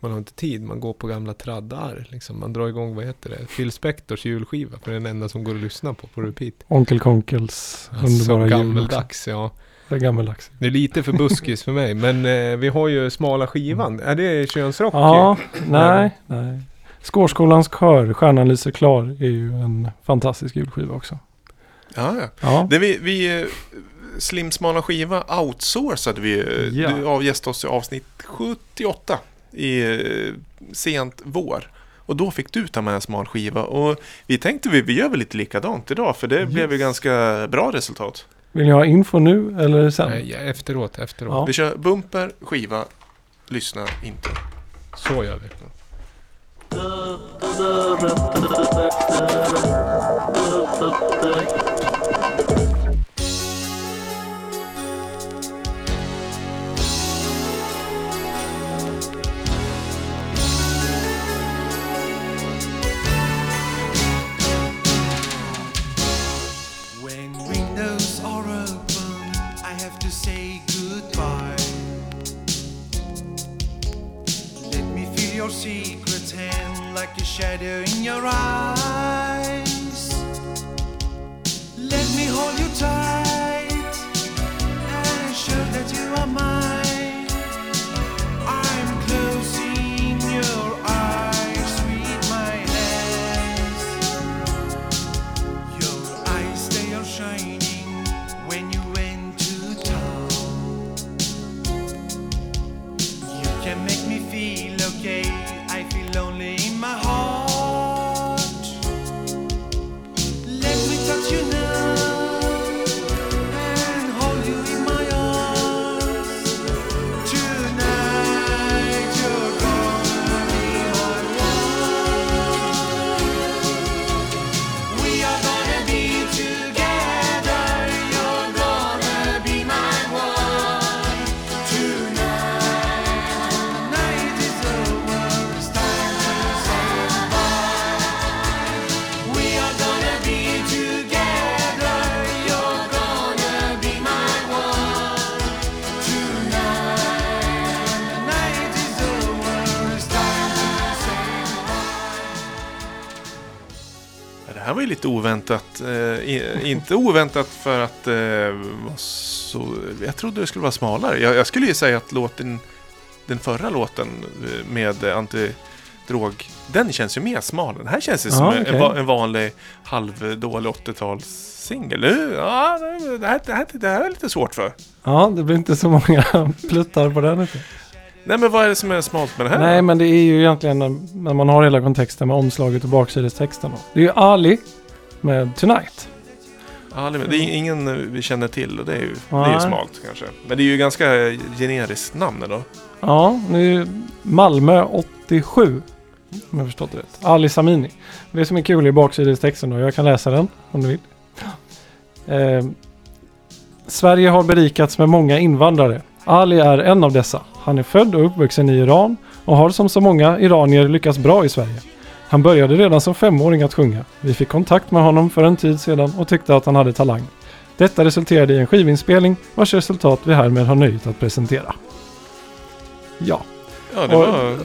Man har inte tid, man går på gamla traddar. Liksom. Man drar igång, vad heter det, Phil Spectors julskiva. För den enda som går att lyssna på på repeat. Onkel Konkels Alltså, underbara jul också. gammeldags, ja. Det är gammeldags. Det är lite för buskis för mig, men eh, vi har ju smala skivan. Är det könsrock? Ja, nej, nej. Skårskolans kör, Stjärnan lyser klar, är ju en fantastisk julskiva också. Ja, ja. Ja, Det vi, vi eh, Slimsmala skiva outsourcade vi. eh, Ja. Du avgästade oss i avsnitt 78 i eh, sent vår. Och då fick du ta med en smal skiva. Och vi tänkte vi, vi gör väl lite likadant idag. För det blev ju ganska bra resultat. vill ni ha info nu eller sen? Nej, ja, efteråt, efteråt. Ja. Vi kör bumper, skiva, lyssna inte. Så gör vi. When shadow in your eyes. Ju lite oväntat. Eh, inte oväntat för att eh, så... Jag trodde det skulle vara smalare. Jag, jag skulle ju säga att låten, den förra låten eh, med antidrog, den känns ju mer smal. Den här känns ju som Ja, en, en vanlig halvdålig 80-talssingel. Nu, Ja, det här, det, här, det här är lite svårt för. Ja, det blir inte så många pluttar på den. Inte. Nej, men vad är det som är smalt med det här? Nej, men det är ju egentligen när, när man har hela kontexten med omslaget och baksidestexten. då. Det är ju Ali med Tonight. Ja, det det är ingen vi känner till och det är ju, det är ju smalt kanske. Men det är ju ganska generiskt namn ändå. Ja, nu är Malmö 87. Om jag förstått det rätt. Ali Samini. Det som är kul i baksidestexten då, jag kan läsa den om du vill. Eh, Sverige har berikats med många invandrare. Ali är en av dessa. Han är född och uppvuxen i Iran och har som så många iranier lyckats bra i Sverige. Han började redan som femåring att sjunga. Vi fick kontakt med honom för en tid sedan och tyckte att han hade talang. Detta resulterade i en skivinspelning vars resultat vi härmed har nöjet att presentera. Ja, Ja, det Och- var...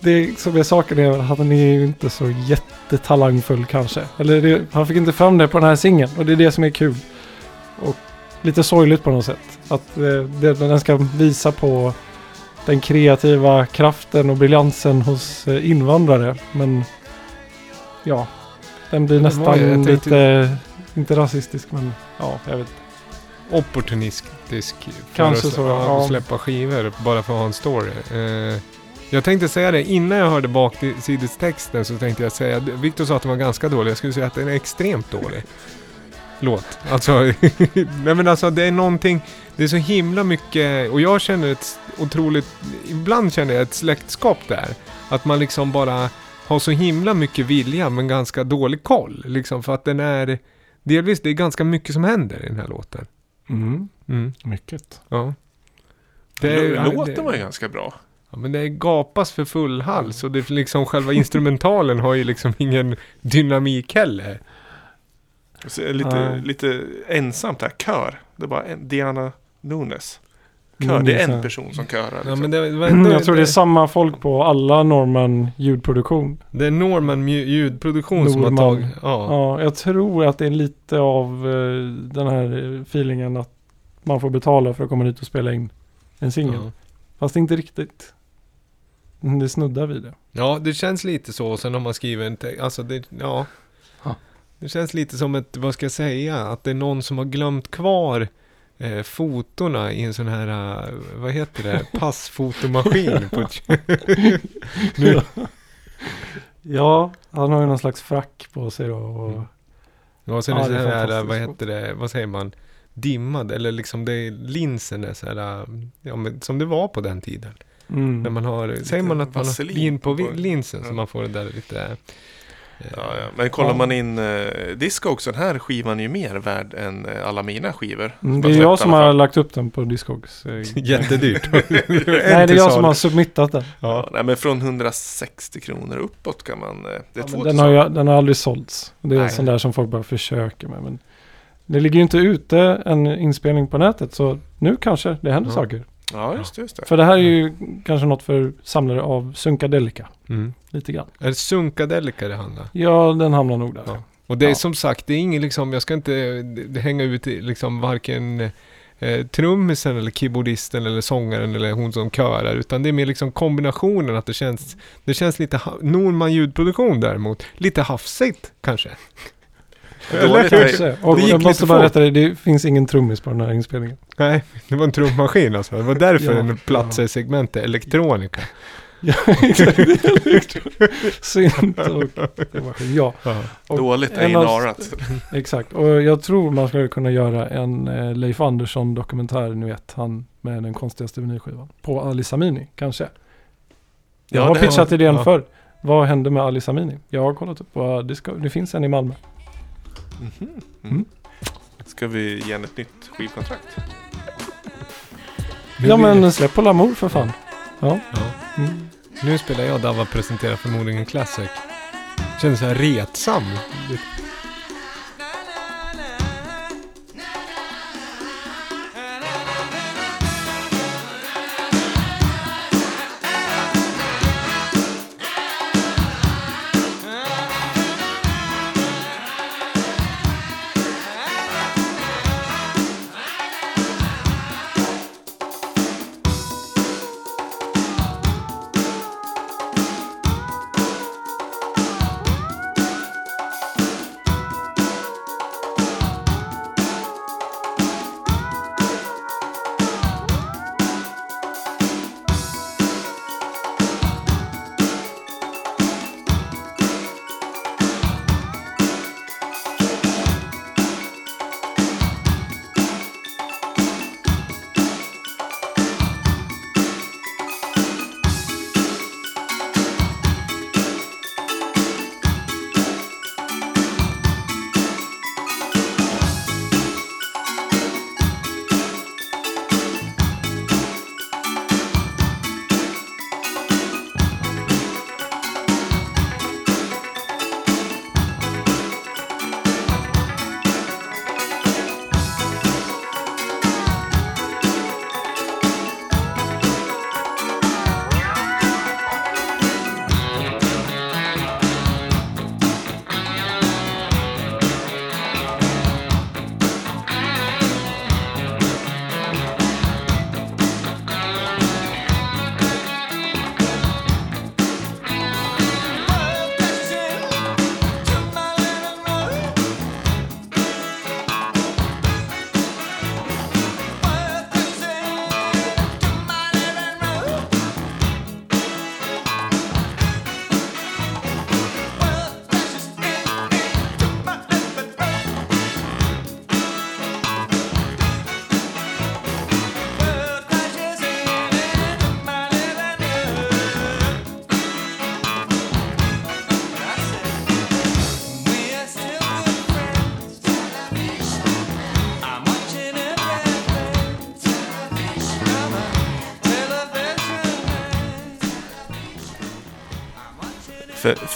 det som är saken är att han är ju inte så jättetalangfull kanske. Eller det, han fick inte fram det på den här singeln och det är det som är kul. Och lite sorgligt på något sätt. Att eh, det, den ska visa på den kreativa kraften och briljansen hos eh, invandrare. Men ja, den blir ju- jag nästan tänkte- lite, inte rasistisk men ja, jag vet opportunistisk. för Kanske att, så, ja. släppa skivor bara för att ha en story. Eh, jag tänkte säga det, innan jag hörde baksidestexten så tänkte jag säga, Victor sa att den var ganska dålig, jag skulle säga att den är extremt dålig. Låt. Alltså, nej men alltså det är någonting, det är så himla mycket, och jag känner ett otroligt, ibland känner jag ett släktskap där. Att man liksom bara har så himla mycket vilja men ganska dålig koll. Liksom för att den är, delvis, det är ganska mycket som händer i den här låten. Mm, Mm, mycket. ja. Det är- Låten det- var ju ganska bra. Ja, men det gapas för full hals och det är liksom själva instrumentalen har ju liksom ingen dynamik heller. Lite, Nej. lite ensamt här, kör. Det är bara Diana Nunes. Kör, det är en person som körar. Ja, Liksom. men det, det, Mm, ändå- jag tror det är samma folk på alla Norman ljudproduktion. det är Norman ljudproduktion som har Norman. tagit... Ja. Ja, jag tror att det är lite av eh, den här feelingen att man får betala för att komma dit och spela in en singel. Ja. Fast inte riktigt. Det snuddar vid det. ja, det känns lite så. Och sen har man skrivit en text. Alltså det, ja. Ja. Det känns lite som ett, vad ska jag säga, att det är någon som har glömt kvar eh, fotorna i en sån här, eh, vad heter det, passfotomaskin. på ett, Nu. ja, han har ju någon slags frack på sig då. Och, Mm. och sen Ja, är det det är så här, vad heter det, vad säger man, dimmad, eller liksom det är linsen är så här, ja men som det var på den tiden. mm. När man har, säger man att man har vin på linsen så ja. man får det där lite... eh, Ja, ja. Men kollar man in uh, Discogs, den här skivan är ju mer värd än eh, alla mina skivor. Mm, det är jag som har lagt upp den på Discogs. eh, Jättedyrt. Nej, det är jag som har submittat den. Ja. nej, men från 160 kronor uppåt kan man... eh, Det är Ja, den, har ju, den har aldrig sålts. Det är Nej. sån där som folk bara försöker med. Men det ligger ju inte ute en inspelning på nätet. Så nu kanske det händer Ja. saker. Ja, just det. Just det. För det här är ju kanske något för samlare av Sunkadelica. Mm. Lite grann. Är det Sunkadelika det handlar? Ja, den hamnar nog där. Ja. Och det är Ja. som sagt, det är ingen liksom, jag ska inte hänga ut liksom varken eh, trummisen eller keyboardisten eller sångaren eller hon som körar. Utan det är mer liksom kombinationen att det känns, det känns lite, Norman ljudproduktion däremot, lite hafsigt kanske. Dåligt Kanske. Och Det gick jag måste bara fort. rätta dig, det finns ingen trummis på den här inspelningen. Nej, det var en trummaskin alltså. Det var därför Ja, den platsade i segmentet elektronika. Ja, exakt. Synt och. Ja, och Dåligt en av- A&Rat. Exakt, och jag tror man skulle kunna göra en eh, Leif Andersson dokumentär, ni vet, han med den konstigaste vinylskivan. På Ali Samini, kanske. Jag Ja, har pitchat idén ja. förr. Vad hände med Ali Samini? Jag har kollat upp det, ska, det finns en i Malmö. Mhm. Mm. Mm. Ska vi ge en ett nytt skivkontrakt? Nu ja men släpp på Lamour för fan. Ja. Ja. Mm. Nu spelar jag Dava presenterar förmodligen Classic. Känns så här retsam.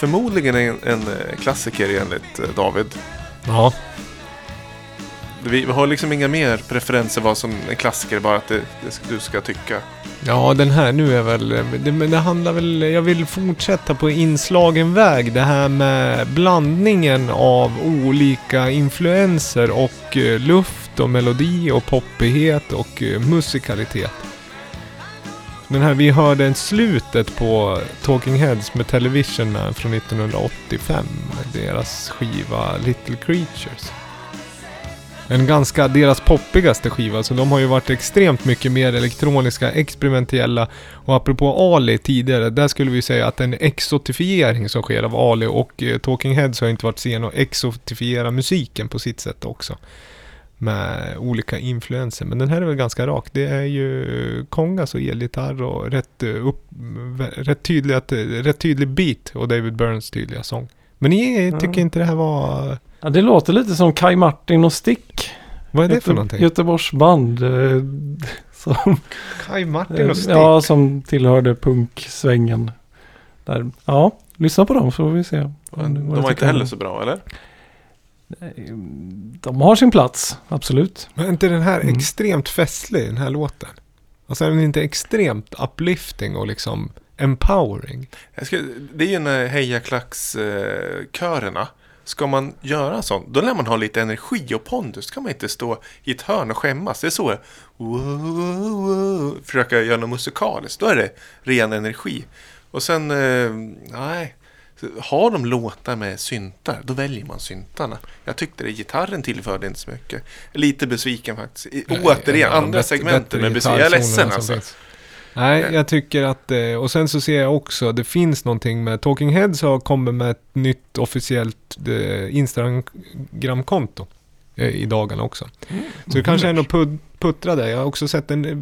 Förmodligen en, en eh, klassiker enligt eh, David. Ja, Vi, har liksom inga mer preferenser vad som är klassiker, bara att det, det, du ska tycka. Ja, den här nu är väl... Det, men det handlar väl... Jag vill fortsätta på inslagen väg. Det här med blandningen av olika influenser och eh, luft och melodi och poppighet och eh, musikalitet. Den här, vi hörde en slutet på Talking Heads med Television Man från 1985. Deras skiva Little Creatures. En ganska deras poppigaste skiva, så de har ju varit extremt mycket mer elektroniska, experimentella. Och apropå Ali tidigare, där skulle vi säga att en exotifiering som sker av Ali och eh, Talking Heads har inte varit sen att exotifiera musiken på sitt sätt också. Med olika influenser. Men den här är väl ganska rak. Det är ju kongas och elgitarr och rätt, eh, upp, rätt, tydlig, att, rätt tydlig beat och David Burns tydliga sång. Men ni Ja. tycker inte det här var... Ja, det låter lite som Kai Martin och Stick. Vad är det för Göte- någonting? Göteborgs band. eh, Som, Kai Martin och Stick? ja, som tillhörde punksvängen. Där. Ja, lyssna på dem så får vi se. De var inte heller så bra, eller? De har sin plats, absolut. Men är inte den här Mm. extremt festlig, den här låten? Alltså är den inte extremt uplifting och liksom empowering? Jag ska, det är ju när hejaklackskörerna. Ska man göra sånt, då lär man ha lite energi och pondus. Då kan man inte stå i ett hörn och skämmas. Det är så. Försöka göra något musikaliskt. Då är det ren energi. Och sen, eh, nej. Har de låtar med syntar, då väljer man syntarna. Jag tyckte det, gitarren tillförde inte så mycket. Lite besviken faktiskt. I- Återigen, de andra bättre med besviken. Jag är ledsen alltså. Nej, jag tycker att, eh, och sen så ser jag också, det finns någonting med, Talking Heads har kommit med ett nytt officiellt eh, Instagram-konto eh, i dagarna också. Så det kanske ändå pud- puttrar där. Jag har också sett en,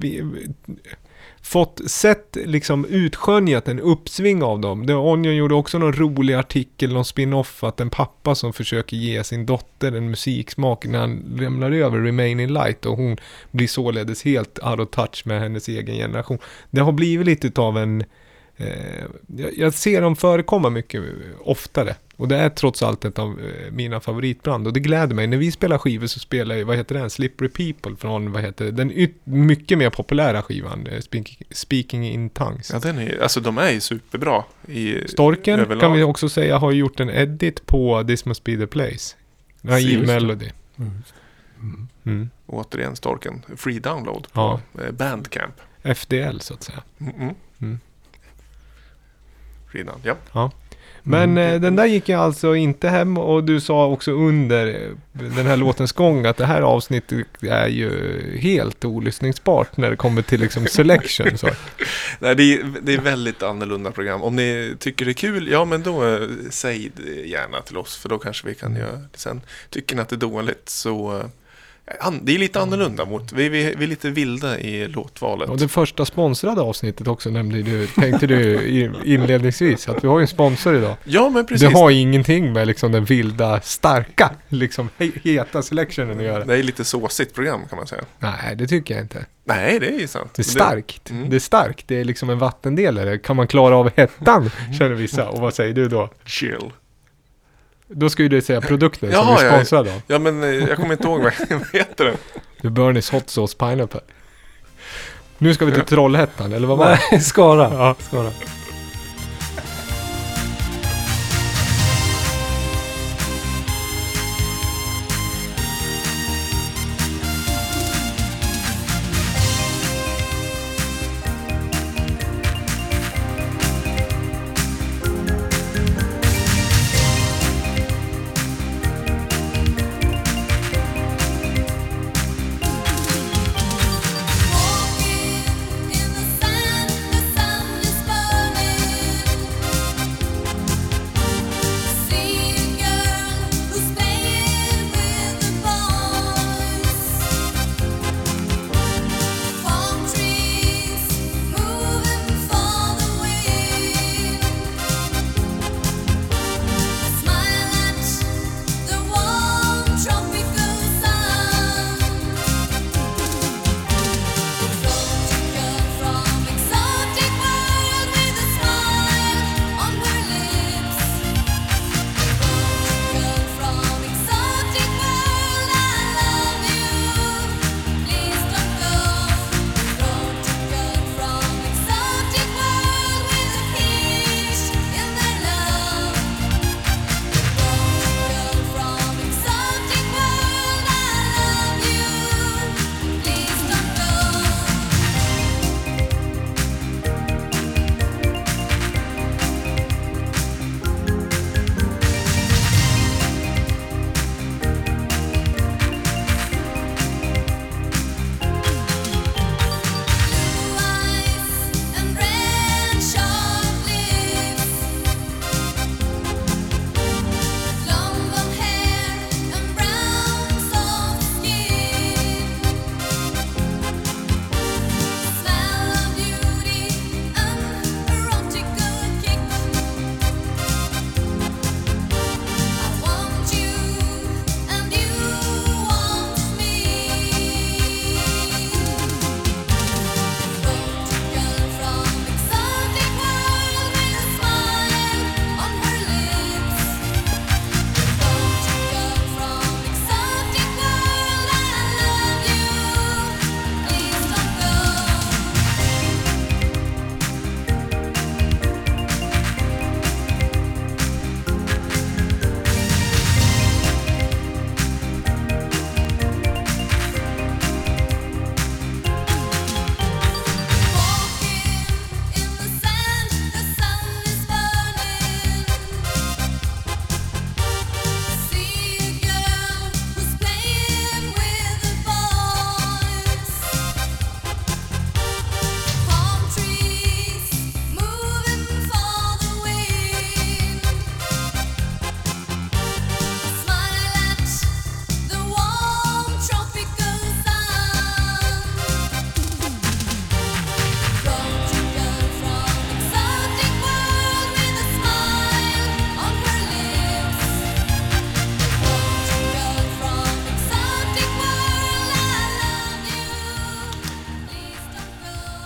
fått sett liksom utskönjat en uppsving av dem. The Onion gjorde också någon rolig artikel, någon spin-off, att en pappa som försöker ge sin dotter en musiksmak när han lämnar över Remain in Light och hon blir således helt out of touch med hennes egen generation. Det har blivit lite av en Eh, jag, jag ser dem förekomma mycket oftare. Och det är trots allt ett av eh, mina favoritband. Och det gläder mig. När vi spelar skivor så spelar jag, vad heter den? Slippery People från, vad heter det? Den mycket mer populära skivan. eh, Speaking, Speaking in Tongues. Ja, den är, alltså de är ju superbra. I, Storken överlag. kan vi också säga har gjort en edit på This Must Be The Place. Naive Just det. Melody. Mm. Återigen Storken. Free download Ja. på eh, Bandcamp. FDL så att säga. Mm -mm. Mm. Free down, ja. Men eh, den där gick jag alltså inte hem och du sa också under eh, den här låtens gång att det här avsnittet är ju helt olyssningsbart när det kommer till liksom selection. Så. Nej, det, är, det är väldigt annorlunda program. Om ni tycker det är kul, ja men då eh, säg gärna till oss för då kanske vi kan göra det sen. Tycker ni att det är dåligt så det är lite annorlunda mot, vi, vi, vi är lite vilda i låtvalet. Och det första sponsrade avsnittet också nämnde du, tänkte du inledningsvis att vi har ju en sponsor idag. Ja men precis. Det har ju ingenting med liksom den vilda, starka, liksom he- heta selectionen att göra. Det är lite såsigt program kan man säga. Nej, det tycker jag inte. Nej, det är ju sant. Det är starkt. Mm. Det är starkt. Det är liksom en vattendelare. Kan man klara av hettan, känner vissa. Och vad säger du då? Chill. Då ska ju du säga produkten som Jaha, vi ja. sponsrade av. Ja men eh, jag kommer inte ihåg vad vad heter den. The Bernies Hot Sauce Pineapple. Nu ska vi till Trollhättan, eller vad var det? Nej, Skara. Ja. Skara.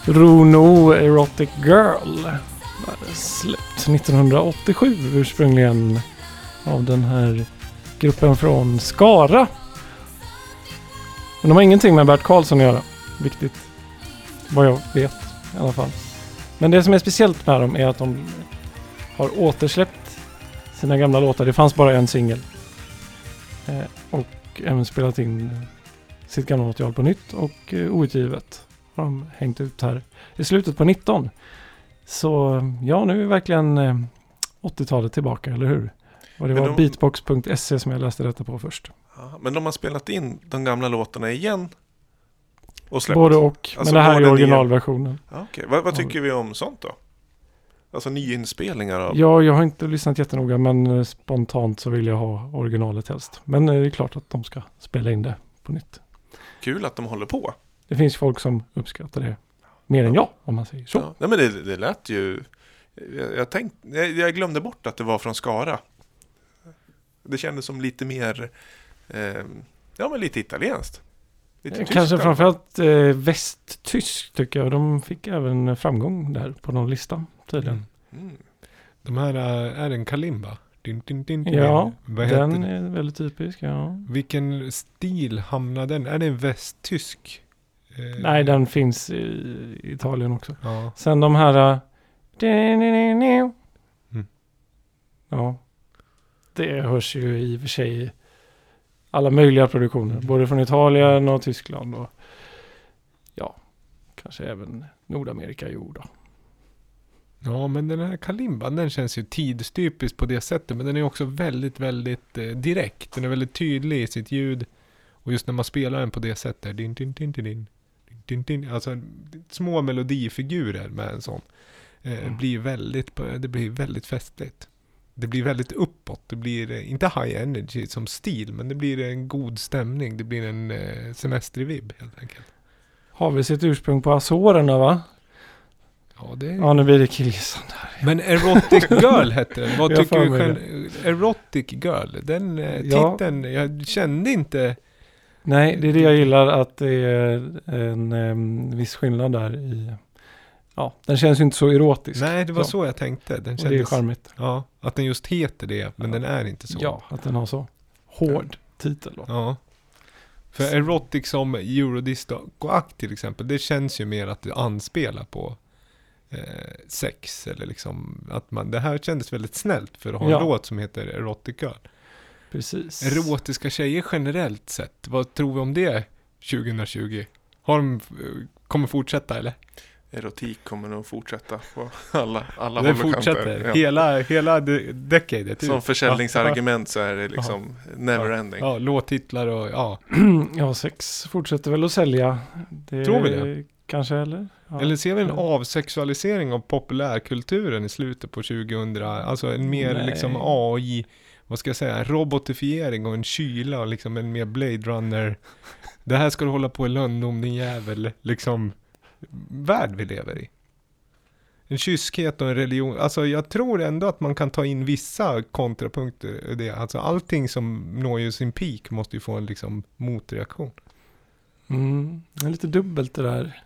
Runo Erotic Girl. Släppt 1987 ursprungligen av den här gruppen från Skara. Men de har ingenting med Bert Karlsson att göra. Viktigt. Vad jag vet i alla fall. Men det som är speciellt med dem är att de har återsläppt sina gamla låtar. Det fanns bara en singel. Eh, och även spelat in sitt gamla material på nytt och eh, outgivet har de hängt ut här i slutet på 19. Så ja, nu är verkligen eh, 80-talet tillbaka, eller hur? Och det Men var de- beatbox.se som jag läste detta på först. Ja, men de har spelat in de gamla låtarna igen. Och släppt. Både och, Alltså men det här är originalversionen. Ja, okej. vad, vad tycker vi om sånt då? Alltså nyinspelningar av... Ja, jag har inte lyssnat jättenoga men eh, spontant så vill jag ha originalet helst. Men eh, det är klart att de ska spela in det på nytt. Kul att de håller på. Det finns folk som uppskattar det mer än jag, om man säger så. Ja. Nej, men det, det lät ju... Jag, jag, tänkt, jag, jag glömde bort att det var från Skara. Det kändes som lite mer... Eh, ja, men lite italienskt. Lite Eh, Kanske framförallt eh, västtysk tycker jag. De fick även framgång där på någon lista tydligen. Mm. De här är en kalimba. Din, din, din, din. Ja, den? är väldigt typisk, ja. Vilken stil hamnar den? Är det en västtysk? Eh, Nej, den finns i Italien också. Ja. Sen de här... eh, Mm. Ja. Det hörs ju i och för sig i alla möjliga produktioner. Mm. Både från Italien och Tyskland och ja, kanske även Nordamerika jo då. ja, men den här kalimban den känns ju tidstypisk på det sättet. Men den är också väldigt, väldigt eh, direkt. Den är väldigt tydlig i sitt ljud. Och just när man spelar den på det sättet. Din, din, din, din, din, din, din, alltså små melodifigurer med en sån. Eh, Mm. blir väldigt, det blir väldigt festligt. Det blir väldigt uppåt. Det blir eh, inte high energy som stil. Men det blir en god stämning. Det blir en eh, semestrig vibb helt enkelt. Har vi sitt ursprung på Azorerna va? Ja, det Ja, nu blir det killgissande. Men Erotic Girl hette den. Vad tycker du själv? Erotic Girl, den eh, Ja. titeln, jag kände inte... Nej, det är det jag gillar att det är en em, viss skillnad där i... Ja, den känns ju inte så erotisk. Nej, det var Så. så, jag tänkte. Den Och det är kändes, charmigt. ja, att den just heter det, men Ja. den är inte så. Ja, att den har så hård titel då. Ja. För Erotic som Eurodisco-akt till exempel, det känns ju mer att det anspelar på eh, sex eller liksom att man, det här kändes väldigt snällt för att ha en Ja. låt som heter Erotic Girl. Precis. Erotiska tjejer generellt sett, vad tror vi om det 2020? Har de, eh, kommer fortsätta eller? Erotik kommer nog fortsätta på alla, alla det håll och fortsätter, kanter. Ja. hela, hela de- decadet Som ut. försäljningsargument så är det liksom never ending. Ja, låttitlar och ja. ja, sex fortsätter väl att sälja. Det Tror vi det? Kanske eller? Ja. Eller ser vi en Ja. avsexualisering av populärkulturen i slutet på 2000? Alltså en mer Nej. liksom AI, vad ska jag säga, en robotifiering och en kyla och liksom en mer Blade Runner. Det här ska du hålla på i lönndom din jävel, liksom värld vi lever i. En kyskhet och en religion, alltså jag tror ändå att man kan ta in vissa kontrapunkter i det. Alltså allting som når ju sin peak måste ju få en liksom motreaktion. Mm, det är lite dubbelt det där.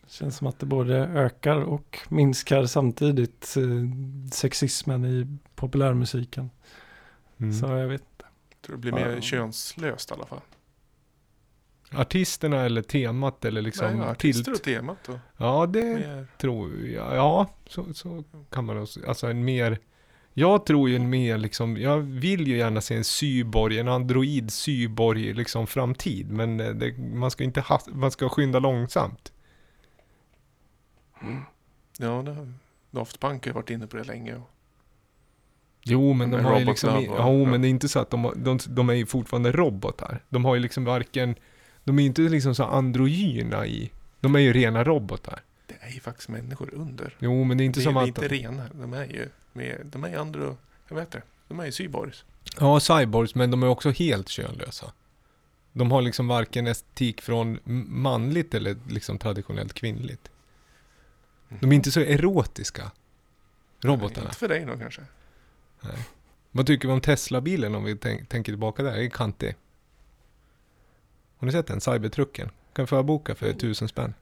Det känns som att det både ökar och minskar samtidigt eh, sexismen i populärmusiken. Mm. Så jag vet Jag tror det blir mer Ja. könslöst i alla fall. Artisterna eller temat eller liksom Nej, artister tilt. och temat och Ja, det mer. tror jag. Ja, så, så kan man se. Alltså en mer... Jag tror ju en mer liksom, jag vill ju gärna se en syborg, en android syborg liksom framtid. Men det, man ska inte has, man ska skynda långsamt. Ja, det Daft Punk har ju varit inne på det länge. Och, Jo, men de har ju liksom, i- ja. men det är inte så att de, de, de är ju fortfarande robotar. De har ju liksom varken, de är ju inte liksom så androgyna i, de är ju rena robotar. det är ju faktiskt människor under. Jo, men det är inte det som är att... inte rena. De är ju de är ju andra, jag vet det. De är ju cyborgs. Ja, cyborgs, men de är också helt könlösa. De har liksom varken estetik från manligt eller liksom traditionellt kvinnligt. De är inte så erotiska, robotarna. Inte för dig då kanske. Vad tycker vi om Tesla-bilen om vi tänk, tänker tillbaka där? Det är kantig. Har ni sett den? Cybertrucken. Kan förboka för tusen spänn.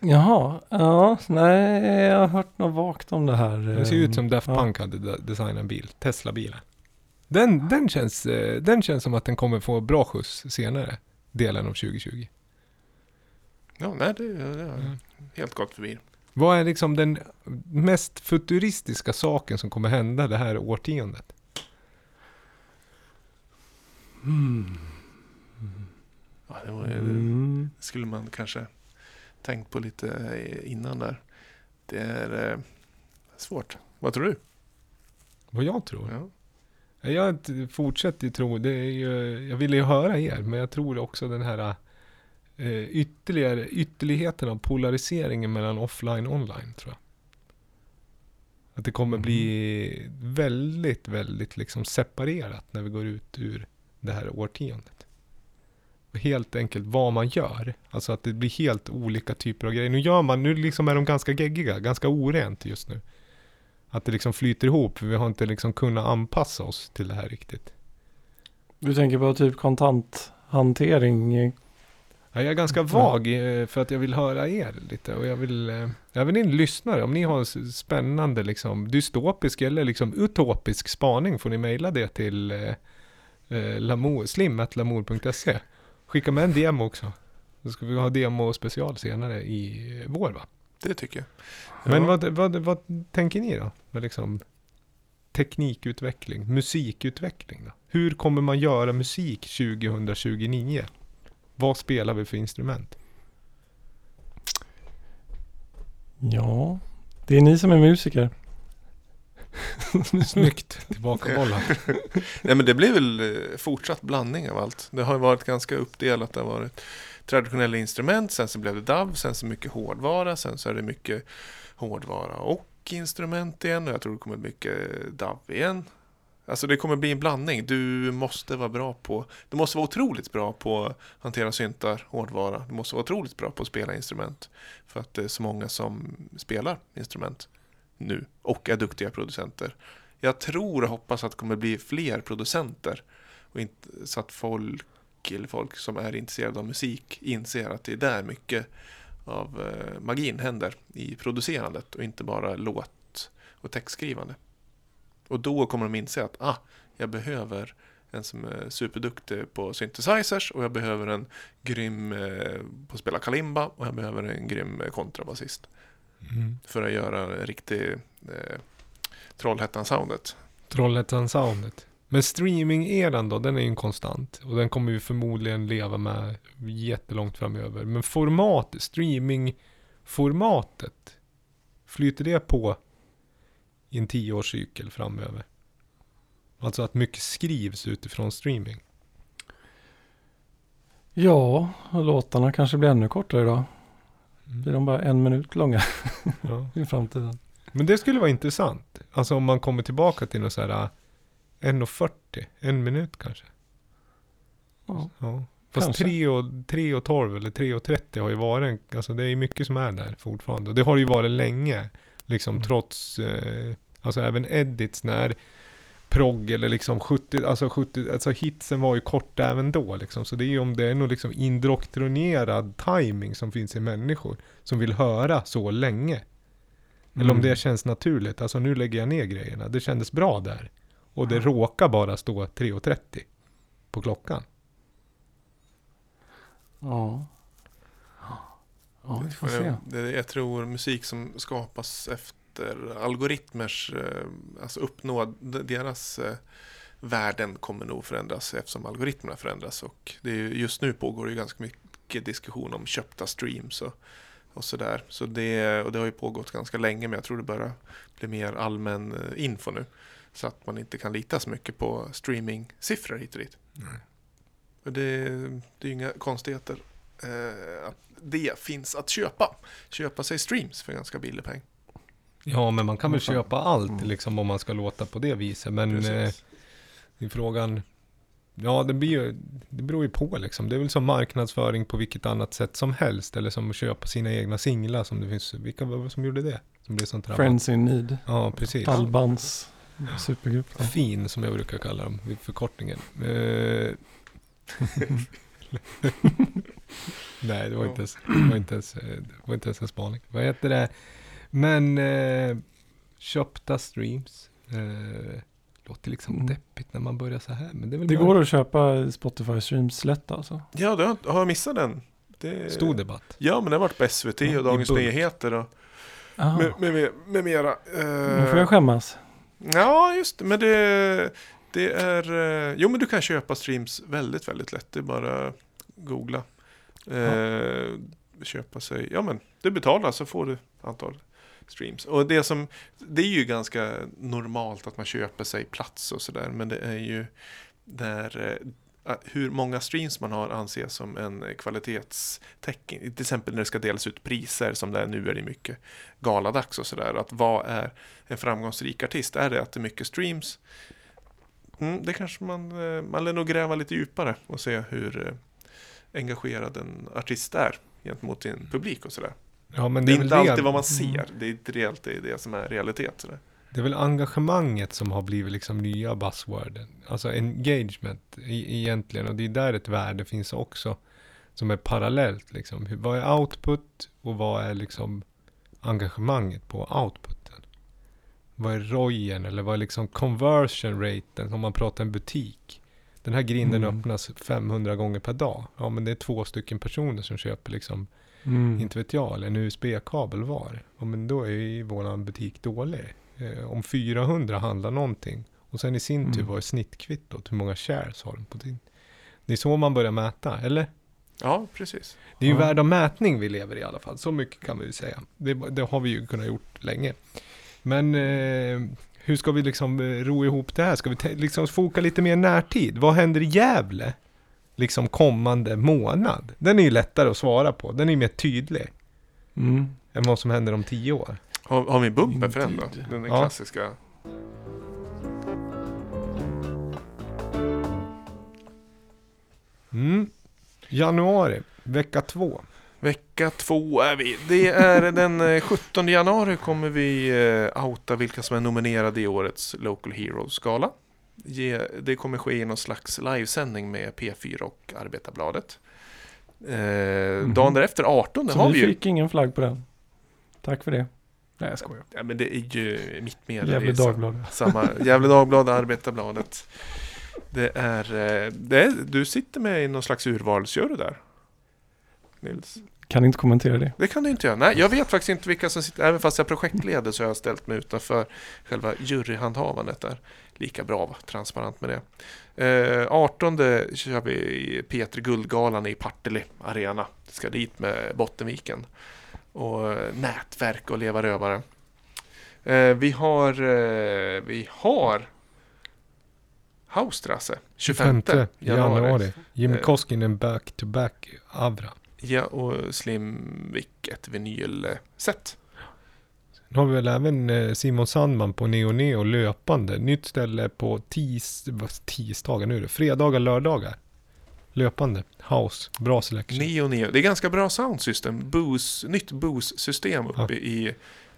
Jaha, ja, nej, jag har hört något vagt om det här. Det ser ut som Daft Ja. Punk hade de- designat en bil, Tesla-bilen. Den, den, känns, eh, den känns som att den kommer få bra skjuts senare, delen av 2020. Ja, nej, det, det har Mm. helt gått förbi. Vad är liksom den mest futuristiska saken som kommer hända det här årtiondet? Ja, det var, Mm. det skulle man kanske tänkt på lite eh, innan där. Det är eh, svårt. Vad tror du? Vad jag tror? Ja. Jag fortsätter ju tro, det är ju, jag ville ju höra er, men jag tror också den här eh, ytterligare, ytterligheten av polariseringen mellan offline och online tror jag. Att det kommer bli väldigt, väldigt liksom separerat när vi går ut ur det här årtiondet. Och Helt enkelt vad man gör. Alltså att det blir helt olika typer av grejer. Nu gör man, nu liksom är de ganska geggiga, ganska orent just nu. Att det liksom flyter ihop, för vi har inte liksom kunnat anpassa oss till det här riktigt. Du tänker på typ kontanthantering? Ja, jag är ganska vag eh, för att jag vill höra er lite och jag vill, eh, även ni lyssnare, om ni har s- spännande liksom dystopisk eller liksom utopisk spaning får ni mejla det till eh, eh, lamour, slim.lamour.se. Skicka med en demo också. Då ska vi ha demo special senare i vår va? Det tycker jag. Men Ja. vad, vad, vad tänker ni då? Med liksom teknikutveckling, musikutveckling då? Hur kommer man göra musik 2029? Vad spelar vi för instrument? Ja, det är ni som är musiker. Snyggt, tillbaka bollen. Nej, men det blir väl eh, fortsatt blandning av allt. Det har varit ganska uppdelat. Det har varit traditionella instrument, sen så blev det DAV, sen så mycket hårdvara, sen så är det mycket hårdvara och instrument igen. Och jag tror det kommer mycket DAV igen. Alltså det kommer bli en blandning. Du måste vara bra på, du måste vara otroligt bra på att hantera syntar, hårdvara. Du måste vara otroligt bra på att spela instrument. För att det är så många som spelar instrument nu och är duktiga producenter. Jag tror och hoppas att det kommer bli fler producenter. Och inte, så att folk, eller folk som är intresserade av musik inser att det är där mycket av eh, magin händer i producerandet och inte bara låt och textskrivande. Och då kommer de inse att ah, jag behöver en som är superduktig på synthesizers och jag behöver en grym eh, på att spela kalimba och jag behöver en grym kontrabasist Mm. för att göra en riktig eh, Trollhättan-soundet. Trollhättan-soundet. Men streaming-eran då, den är ju en konstant. Och den kommer vi förmodligen leva med jättelångt framöver. Men format, streaming-formatet. Flyter det på i en tioårscykel framöver? Alltså att mycket skrivs utifrån streaming. Ja, låtarna kanske blir ännu kortare då. Mm. Blir de bara en minut långa Ja. i framtiden? Men det skulle vara intressant. Alltså om man kommer tillbaka till något så här äh, 1.40, en minut kanske. Ja. Ja. Fast Kanske. 3 och, 3 och 12 eller 3 och 30 har ju varit, en, alltså det är mycket som är där fortfarande. Och det har ju varit länge. Liksom Mm. trots, eh, alltså även edits när progg eller liksom 70, alltså 70, alltså hitsen var ju korta även då liksom. Så det är ju om det är nog liksom indoktrinerad timing som finns i människor som vill höra så länge. Eller om Mm. det känns naturligt, alltså nu lägger jag ner grejerna. Det kändes bra där. Och det råkar bara stå 3.30 på klockan. Ja. Ja, vi får se. Jag, jag tror musik som skapas efter algoritmers, eh, alltså uppnå deras eh, värden kommer nog förändras eftersom algoritmerna förändras. Och det är, ju- just nu pågår det ju ganska mycket diskussion om köpta streams och, och sådär. Så det, och det har ju pågått ganska länge men jag tror det börjar bli mer allmän eh, info nu. Så att man inte kan lita så mycket på streaming-siffror hit och dit. Och det, det är ju inga konstigheter att det finns att köpa. Köpa sig streams för ganska billig peng. Ja, men man kan väl köpa allt Mm. liksom om man ska låta på det viset. Men eh, i frågan, ja det blir ju, det beror ju på liksom. Det är väl som marknadsföring på vilket annat sätt som helst. Eller som att köpa sina egna singlar som det finns, vilka var det som gjorde det? Som blev sånt. Friends in Need. Ja, precis. Albans supergrupp. då. Fin som jag brukar kalla dem vid förkortningen. Eh, Nej, det var, inte ens, det, var inte ens, eh, det var inte ens en spaning. Vad heter det? Men eh, köpta streams. Eh, låter liksom Mm. deppigt när man börjar så här. Men det är väl Det bara går att köpa Spotify streams lätt alltså. Ja, du har, har jag missat den? Det, stor debatt. Ja, men det har varit på SVT Ja, och Dagens. Nyheter och Ah, med, med, med, med mera. Eh, nu får jag skämmas. Ja, just det. Men det, det är... eh, Jo, men du kan köpa streams väldigt, väldigt lätt. Det är bara googla. Eh, köpa sig... Ja, men du betalar så får du antal streams. Och det som... Det är ju ganska normalt att man köper sig plats och sådär. Men det är ju där... Eh, hur många streams man har anses som en kvalitetstecken. Till exempel när det ska delas ut priser som det är nu är det mycket galadags och sådär. Att vad är en framgångsrik artist? Är det att det är mycket streams? Mm, det kanske man, eh, man lär nog gräva lite djupare och se hur eh, engagerad en artist är gentemot sin publik och sådär. Ja, men Det är väl inte alltid vad man Mm. ser, det är inte det alltid det som är realitet. Sådär. Det är väl engagemanget som har blivit liksom nya buzzworden. Alltså engagement i, egentligen. Och det är där ett värde finns också. Som är parallellt liksom. Vad är output och vad är liksom engagemanget på outputen? Vad är rojen eller vad är liksom conversion raten om man pratar en butik? Den här grinden Mm. öppnas 500 gånger per dag. Ja men det är två stycken personer som köper liksom, Mm. inte vet jag, eller en USB-kabel var. Ja men då är ju våran butik dålig. Eh, om 400 handlar någonting och sen i sin tur Mm. vad är snittkvittot? Hur många shares har de på din? Det är så man börjar mäta, eller? Ja, precis. Det är ju Ja. värld av mätning vi lever i i alla fall. Så mycket kan vi ju säga. Det, det har vi ju kunnat gjort länge. Men eh, hur ska vi liksom eh, ro ihop det här? Ska vi liksom foka lite mer närtid? Vad händer i Gävle? Liksom kommande månad. Den är ju lättare att svara på. Den är ju mer tydlig Mm. än vad som händer om tio år. Har, har vi bumper för den då? Den Ja. klassiska. Mm. Januari, vecka två. Vecka två är vi. Det är den eh, 17 januari kommer vi eh, outa vilka som är nominerade i årets Local Heroes-gala. Ge- Det kommer ske i någon slags livesändning med P4 och Arbetarbladet. Eh, Dagen därefter, 18, Så har vi vi ju... fick ingen flagg på den. Tack för det. Nej, jag skojar. Ja, men det är ju mitt med. Gävle Dagblad. Samma, Gävle Dagblad, Arbetarbladet. Det är, eh, det är, du sitter med i någon slags urvalsjury där. Nils. Kan inte kommentera det. Det kan du inte göra. Nej, jag vet faktiskt inte vilka som sitter, även fast jag projektleder så har jag ställt mig utanför själva juryhandhavandet där. Lika bra, va? transparent med det. Eh, 18 kör vi i P3 Guldgalan i Partille Arena. Ska dit med Bottenviken. Och eh, nätverk och leva rövare. Eh, vi har, eh, vi har Haustrasse 25 25 januari. januari. Jim Eh. Koskinen back-to-back Avra. Ja, och Slimvik ett vinylset. Nu har vi väl även eh, Simon Sandman på Neo Neo löpande. Nytt ställe på tis, tisdagar nu är det. Fredagar, lördagar. Löpande. House. Bra selection. Neo Neo. Det är ganska bra soundsystem. Boost, nytt Boost-system uppe Ja. i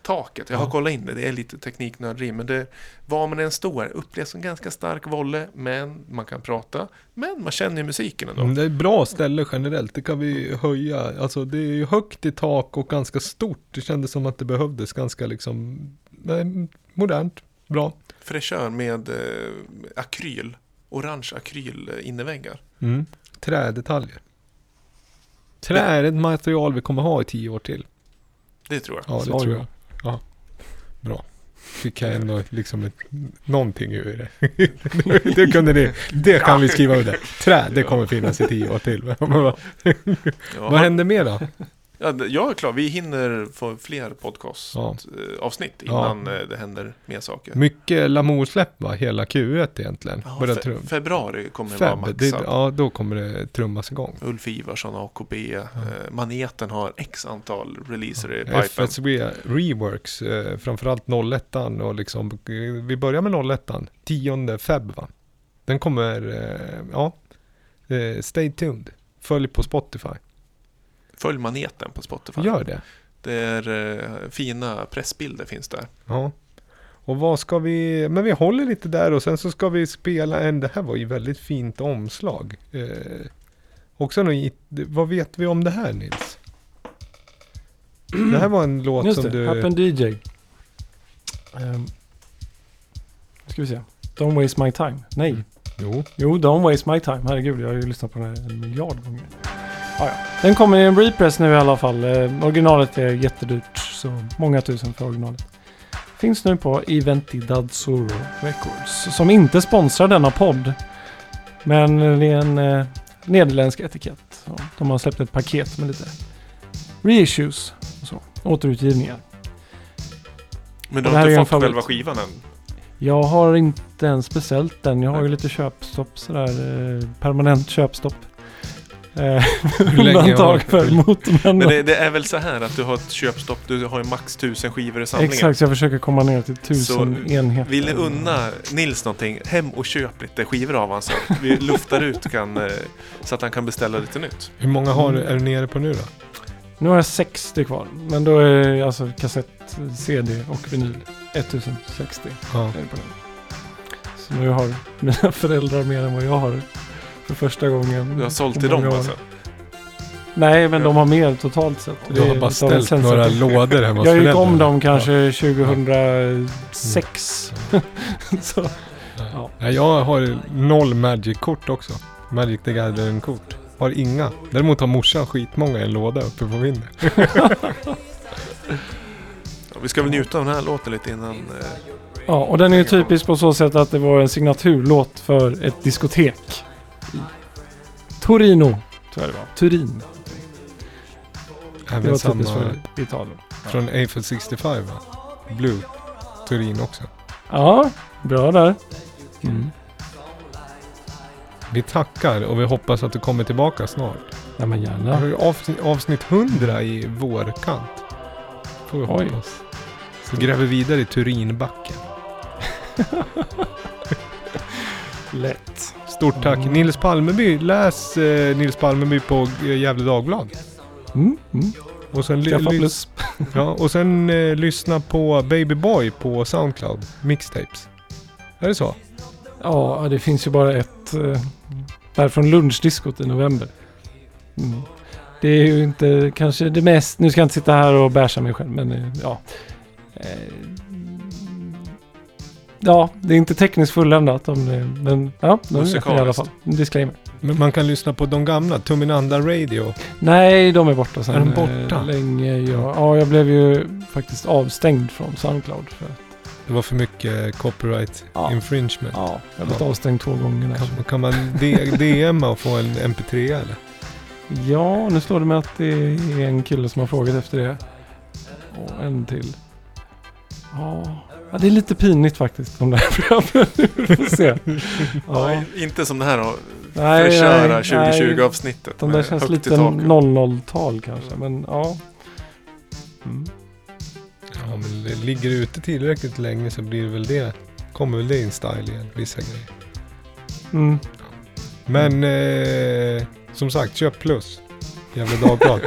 taket. Jag har kollat in det. Det är lite tekniknörderi. Men det, var man än står upplevs som ganska stark volle. Men man kan prata. Men man känner ju musiken ändå. Mm, Det är ett bra ställe generellt. Det kan vi höja. Alltså det är ju högt i tak och ganska stort. Det kändes som att det behövdes ganska liksom nej, modernt. Bra. Fräschör med eh, akryl. Orange akryl eh, innerväggar. Mm. Trädetaljer. Trä är ett material vi kommer ha i tio år till. Det tror jag. Ja, det tror ja. jag. Bra. Fick jag ändå liksom ett, någonting ur det. det kunde ni. Det kan vi skriva under. Trä, det kommer finnas i tio år till. Vad händer mer då? Ja, jag är klar. Vi hinner få fler Ja. podcast-avsnitt Ja. innan eh, det händer mer saker. Mycket Lamour-släpp va? Hela Q1 egentligen. Ja, fe- februari kommer det vara Feb, maxat. det, ja då kommer det trummas igång. Ulf Ivarsson, AKB. Eh, Maneten har x antal releaser i pipen. FSV Reworks, eh, framförallt 01 och liksom, eh, vi börjar med 01 10 feb va? Den kommer, eh, ja, eh, stay tuned. Följ på Spotify. Följ Maneten på Spotify. Gör det. Det är eh, fina pressbilder finns där. Ja. Och vad ska vi, men vi håller lite där och sen så ska vi spela en, det här var ju väldigt fint omslag. Eh, Också i- vad vet vi om det här Nils? Det här var en låt Just som det, du... Happen DJ. Um, ska vi se. Don't waste my time. Nej. Jo. Jo, Don't waste my time. Herregud, jag har ju lyssnat på den här en miljard gånger. Ah, ja. Den kommer i en repress nu i alla fall. Eh, originalet är jättedyrt, så många tusen för originalet. Finns nu på Eventidad Soro Records, som inte sponsrar denna podd. Men det är en eh, nederländsk etikett. Så de har släppt ett paket med lite reissues och så. Återutgivningar. Men du har inte fått själva skivan än? Jag har inte ens beställt den. Jag har ju lite köpstopp sådär. Eh, permanent köpstopp. Undantag du- för motormän. Men det, det är väl så här att du har ett köpstopp, du har ju max tusen skivor i samlingen. Exakt, så jag försöker komma ner till tusen Så, enheter. Vill ni unna Nils någonting, hem och köp lite skivor av honom så att vi luftar ut kan, eh, så att han kan beställa lite nytt. Hur många har du, är du nere på nu då? Nu har jag 60 kvar. Men då är alltså kassett, CD och vinyl. 1060 Ja. är det på den. Så nu har mina föräldrar mer än vad jag har. För första gången. Du har sålt till dem alltså? Nej, men de har mer totalt sett. Du har Det är bara ställt några lådor hemma hos Jag gick om dem kanske 2006. Så, Ja. Ja. Jag har noll Magic-kort också. Magic the Gathering-kort. Har inga. Däremot har morsan skitmånga i en låda uppe på vinden. Vi ska väl njuta av den här låten lite innan... Eh, ja, och den är ju typisk på så sätt att det var en signaturlåt för ett diskotek. Torino, tror jag det var. Turin. Det Även var samma för Italien. från Eiffel 65 va? Blue. Turin också. Ja, bra där. Mm. Vi tackar och vi hoppas att du kommer tillbaka snart. Ja, men gärna. avsnitt, avsnitt 100 i vårkant. Får vi Oj. hoppas. Så gräver vi vidare i Turinbacken. Lätt. Stort tack. Mm. Nils Palmeby. Läs eh, Nils Palmeby på eh, Gefle Dagblad. Mm. Mm. Och sen, lys- ja, och sen eh, lyssna på Baby Boy på Soundcloud. Mixtapes. Är det så? Ja, det finns ju bara ett. Eh, där från lunchdiskot i november. Mm. Det är ju inte kanske det mest, nu ska jag inte sitta här och bärsa mig själv, men eh, ja. Eh, ja, det är inte tekniskt fulländat, om det, men ja, de är i alla fall. Disclaimer. Men man kan lyssna på de gamla. Tuminanda Radio. Nej, de är borta sen. Är de borta? eh, Länge. Ja, ja, jag blev ju faktiskt avstängd från Soundcloud. För, att- Det var för mycket copyright Ja. infringement. ja, jag har blivit Ja. avstängd två gånger. Där. Kan, kan man DMa och få en MP3 eller? Ja, nu står det med att det är en kille som har frågat efter det. Och en till. Ja, ja det är lite pinigt faktiskt om det här programmet. Vi får se. Ja, ja, inte som det här då. nej, Förköra nej, 2020 nej. avsnittet. De med där känns lite taket. 00-tal kanske, men ja. Mm. Ja, men det ligger ute tillräckligt länge så blir det väl det. Kommer väl det in style igen, vissa grejer. Mm. Men eh, som sagt, köp plus. Jävla Dagblad.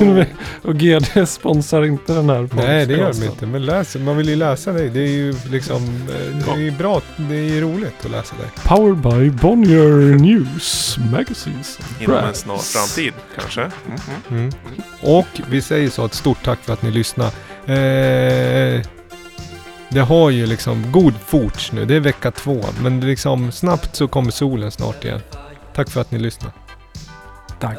Oh, Och GD sponsrar inte den här Nej, det gör de podcasten. inte. Men läs, man vill ju läsa dig. Det är ju liksom, eh, det är ju bra. Det är ju roligt att läsa dig. Powered by Bonnier News Magazines. Inom en snar framtid kanske. Mm. Mm. Och vi säger så, ett stort tack för att ni lyssnar. Eh, det har ju liksom god forts nu. Det är vecka två. Men liksom snabbt så kommer solen snart igen. Tack för att ni lyssnar. Tack.